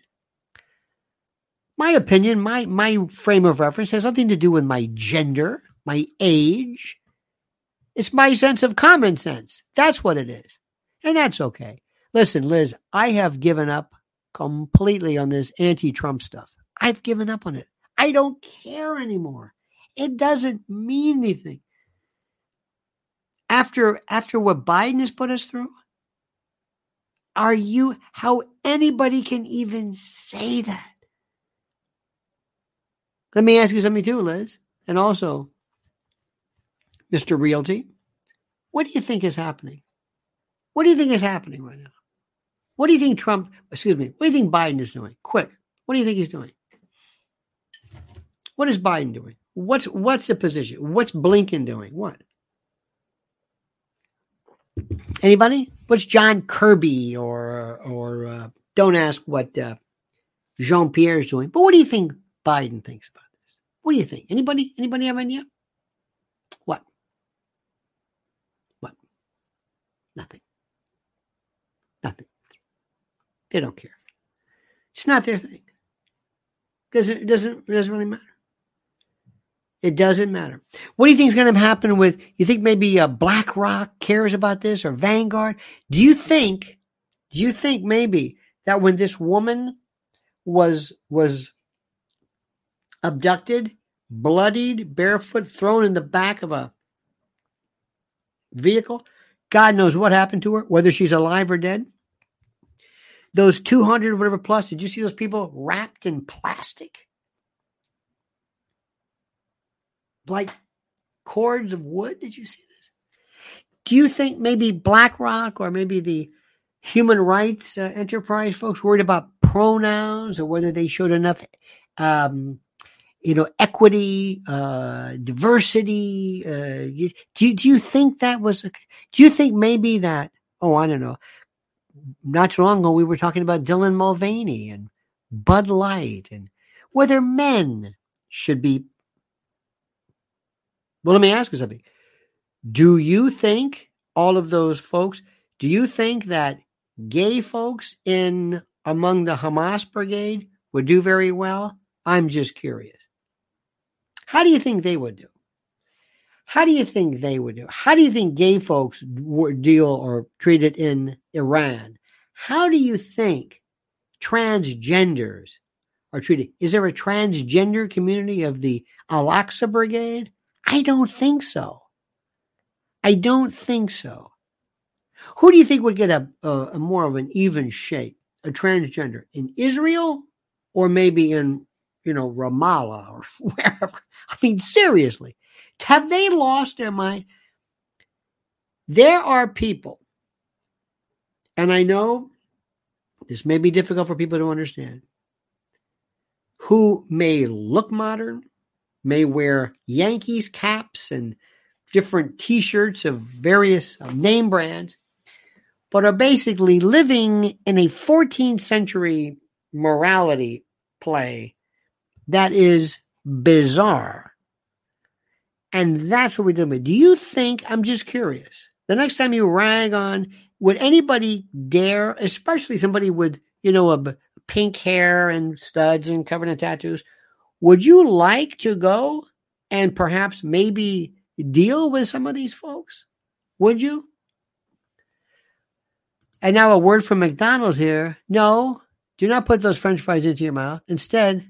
My opinion, my, my frame of reference has nothing to do with my gender, my age, it's my sense of common sense. That's what it is. And that's okay. Listen, Liz, I have given up completely on this anti Trump stuff. I've given up on it. I don't care anymore. It doesn't mean anything. After after what Biden has put us through, are you how anybody can even say that? Let me ask you something too, Liz, and also Mr. Realty, what do you think is happening? What do you think is happening right now? What do you think Trump, excuse me, what do you think Biden is doing? Quick. What do you think he's doing? What is Biden doing? What's what's the position? What's Blinken doing? What? Anybody? What's John Kirby or or uh, don't ask what uh, Jean Pierre is doing. But what do you think Biden thinks about this? What do you think? Anybody? Anybody have an idea? What? What? Nothing. Nothing. They don't care. It's not their thing. Doesn't it doesn't it doesn't really matter. It doesn't matter. What do you think is going to happen with? You think maybe uh, BlackRock cares about this or Vanguard? Do you think? Do you think maybe that when this woman was was abducted, bloodied, barefoot, thrown in the back of a vehicle, God knows what happened to her, whether she's alive or dead. Those 200 whatever plus, did you see those people wrapped in plastic? Like cords of wood. Did you see this? Do you think maybe BlackRock or maybe the human rights uh, enterprise folks worried about pronouns or whether they showed enough, um, you know, equity, uh, diversity? Uh, do you, do you think that was? A, do you think maybe that? Oh, I don't know. Not too long ago, we were talking about Dylan Mulvaney and Bud Light and whether men should be well, let me ask you something. Do you think all of those folks, do you think that gay folks in among the Hamas brigade would do very well? I'm just curious. How do you think they would do? How do you think they would do? How do you think gay folks deal or treated in Iran? How do you think transgenders are treated? Is there a transgender community of the Al Aqsa Brigade? I don't think so. I don't think so. Who do you think would get a, a, a more of an even shape, a transgender in Israel or maybe in, you know, Ramallah or wherever? I mean, seriously, have they lost their mind? There are people, and I know this may be difficult for people to understand, who may look modern, may wear Yankees caps and different t shirts of various uh, name brands, but are basically living in a 14th century morality play that is bizarre. And that's what we're dealing with. Do you think, I'm just curious, the next time you rag on, would anybody dare, especially somebody with, you know, a pink hair and studs and covered in tattoos, would you like to go and perhaps maybe deal with some of these folks? Would you? And now a word from McDonald's here. No, do not put those french fries into your mouth. Instead,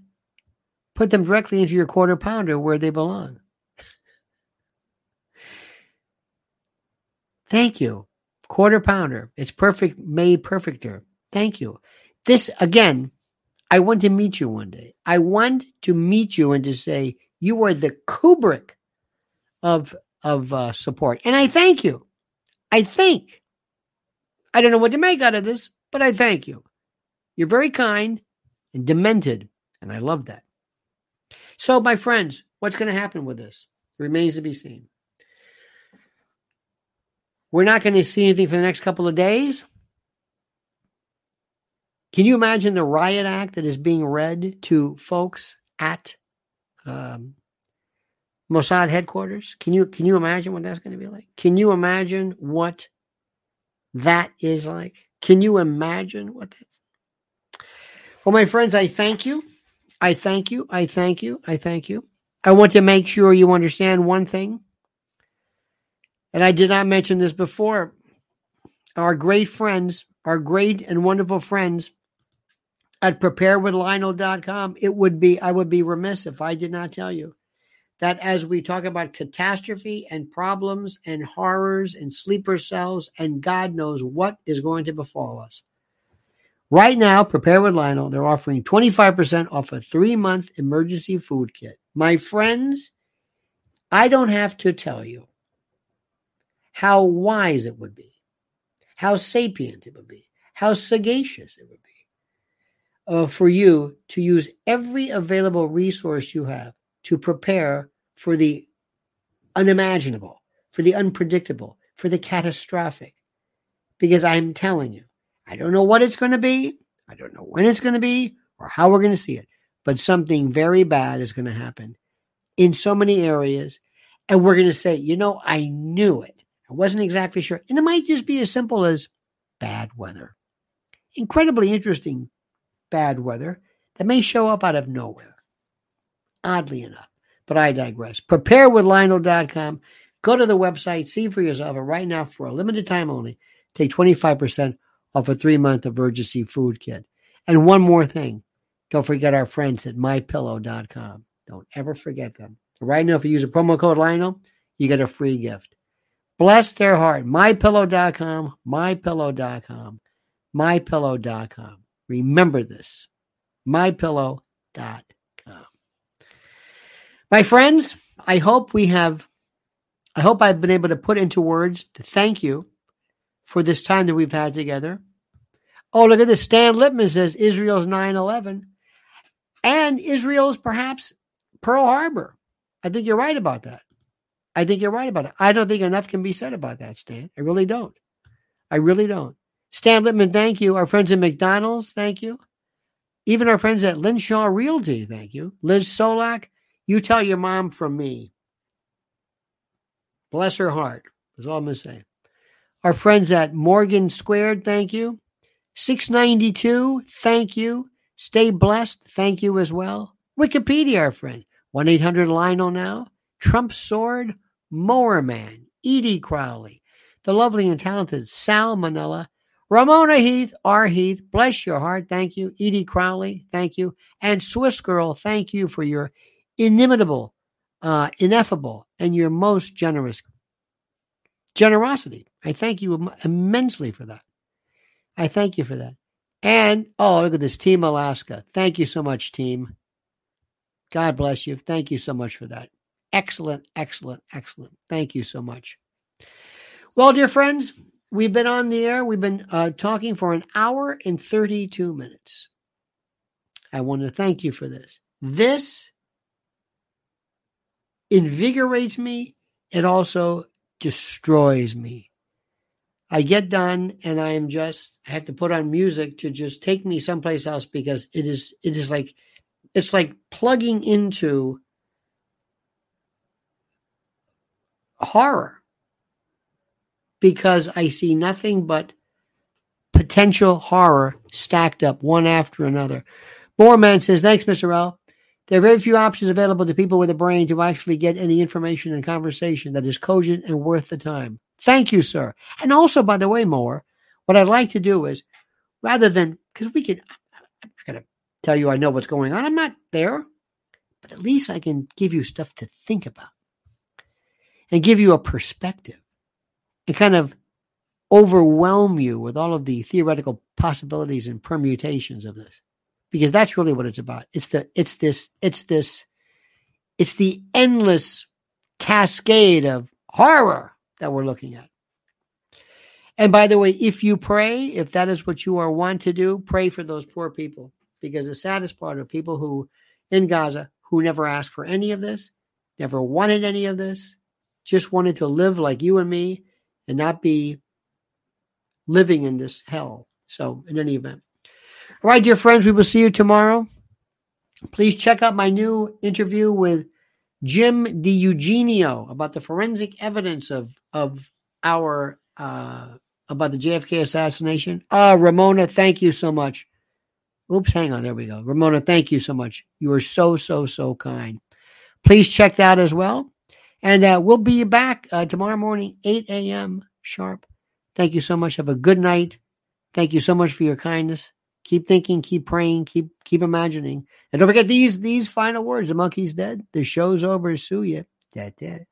put them directly into your quarter pounder where they belong. Thank you. Quarter pounder. It's perfect, made perfecter. Thank you. This, again, I want to meet you one day. I want to meet you and to say you are the Kubrick of of uh, support, and I thank you. I think. I don't know what to make out of this, but I thank you. You're very kind and demented, and I love that. So, my friends, what's going to happen with this remains to be seen. We're not going to see anything for the next couple of days. Can you imagine the riot act that is being read to folks at um, Mossad headquarters? Can you can you imagine what that's going to be like? Can you imagine what that is like? Can you imagine what that? Well, my friends, I thank you. I thank you. I thank you. I thank you. I want to make sure you understand one thing. And I did not mention this before. Our great friends, our great and wonderful friends at preparewithlionel.com, it would be, I would be remiss if I did not tell you that as we talk about catastrophe and problems and horrors and sleeper cells and God knows what is going to befall us. Right now, Prepare with Lionel, they're offering 25% off a three month emergency food kit. My friends, I don't have to tell you how wise it would be, how sapient it would be, how sagacious it would be uh, for you to use every available resource you have to prepare for the unimaginable, for the unpredictable, for the catastrophic. because I'm telling you, I don't know what it's going to be. I don't know when it's going to be or how we're going to see it, but something very bad is going to happen in so many areas. And we're going to say, you know, I knew it. I wasn't exactly sure. And it might just be as simple as bad weather. Incredibly interesting bad weather that may show up out of nowhere. Oddly enough. But I digress. Preparewithlionel.com. Go to the website, see for yourself, and right now, for a limited time only, take 25% off a three month emergency food kit. And one more thing don't forget our friends at mypillow.com. Don't ever forget them. Right now, if you use a promo code Lionel, you get a free gift. Bless their heart. MyPillow.com, MyPillow.com, MyPillow.com. Remember this. MyPillow.com. My friends, I hope we have, I hope I've been able to put into words to thank you for this time that we've had together. Oh, look at this. Stan Lippman says Israel's 9 11 and Israel's perhaps Pearl Harbor. I think you're right about that. I think you're right about it. I don't think enough can be said about that, Stan. I really don't. I really don't. Stan Lippman, thank you. Our friends at McDonald's, thank you. Even our friends at Linshaw Realty, thank you. Liz Solak, you tell your mom from me. Bless her heart. That's all I'm going to say. Our friends at Morgan Squared, thank you. 692, thank you. Stay blessed, thank you as well. Wikipedia, our friend. 1 800 Lionel now. Trump Sword, Mower Man, Edie Crowley, the lovely and talented Sal Manella, Ramona Heath, R. Heath, bless your heart, thank you. Edie Crowley, thank you. And Swiss Girl, thank you for your inimitable, uh, ineffable, and your most generous generosity. I thank you immensely for that. I thank you for that. And oh, look at this Team Alaska. Thank you so much, team. God bless you. Thank you so much for that. Excellent, excellent, excellent. Thank you so much. Well, dear friends, we've been on the air. We've been uh, talking for an hour and 32 minutes. I want to thank you for this. This invigorates me. It also destroys me. I get done and I am just I have to put on music to just take me someplace else because it is it is like it's like plugging into horror because I see nothing but potential horror stacked up one after another. Moorman says, Thanks, Mr. L. There are very few options available to people with a brain to actually get any information and conversation that is cogent and worth the time. Thank you, sir. And also, by the way, Moore, what I'd like to do is rather than, because we can, I'm going to tell you I know what's going on. I'm not there, but at least I can give you stuff to think about and give you a perspective and kind of overwhelm you with all of the theoretical possibilities and permutations of this because that's really what it's about. It's the it's this it's this it's the endless cascade of horror that we're looking at. And by the way if you pray if that is what you are want to do pray for those poor people because the saddest part are people who in gaza who never asked for any of this never wanted any of this just wanted to live like you and me and not be living in this hell. So, in any event. All right, dear friends, we will see you tomorrow. Please check out my new interview with Jim DiEugenio about the forensic evidence of of our uh, about the JFK assassination. Uh, Ramona, thank you so much. Oops, hang on. There we go. Ramona, thank you so much. You are so, so, so kind. Please check that as well. And uh, we'll be back uh, tomorrow morning, 8 a.m. sharp. Thank you so much. Have a good night. Thank you so much for your kindness. Keep thinking, keep praying, keep keep imagining. And don't forget these these final words. The monkey's dead. The show's over. Sue you. Dead, dead.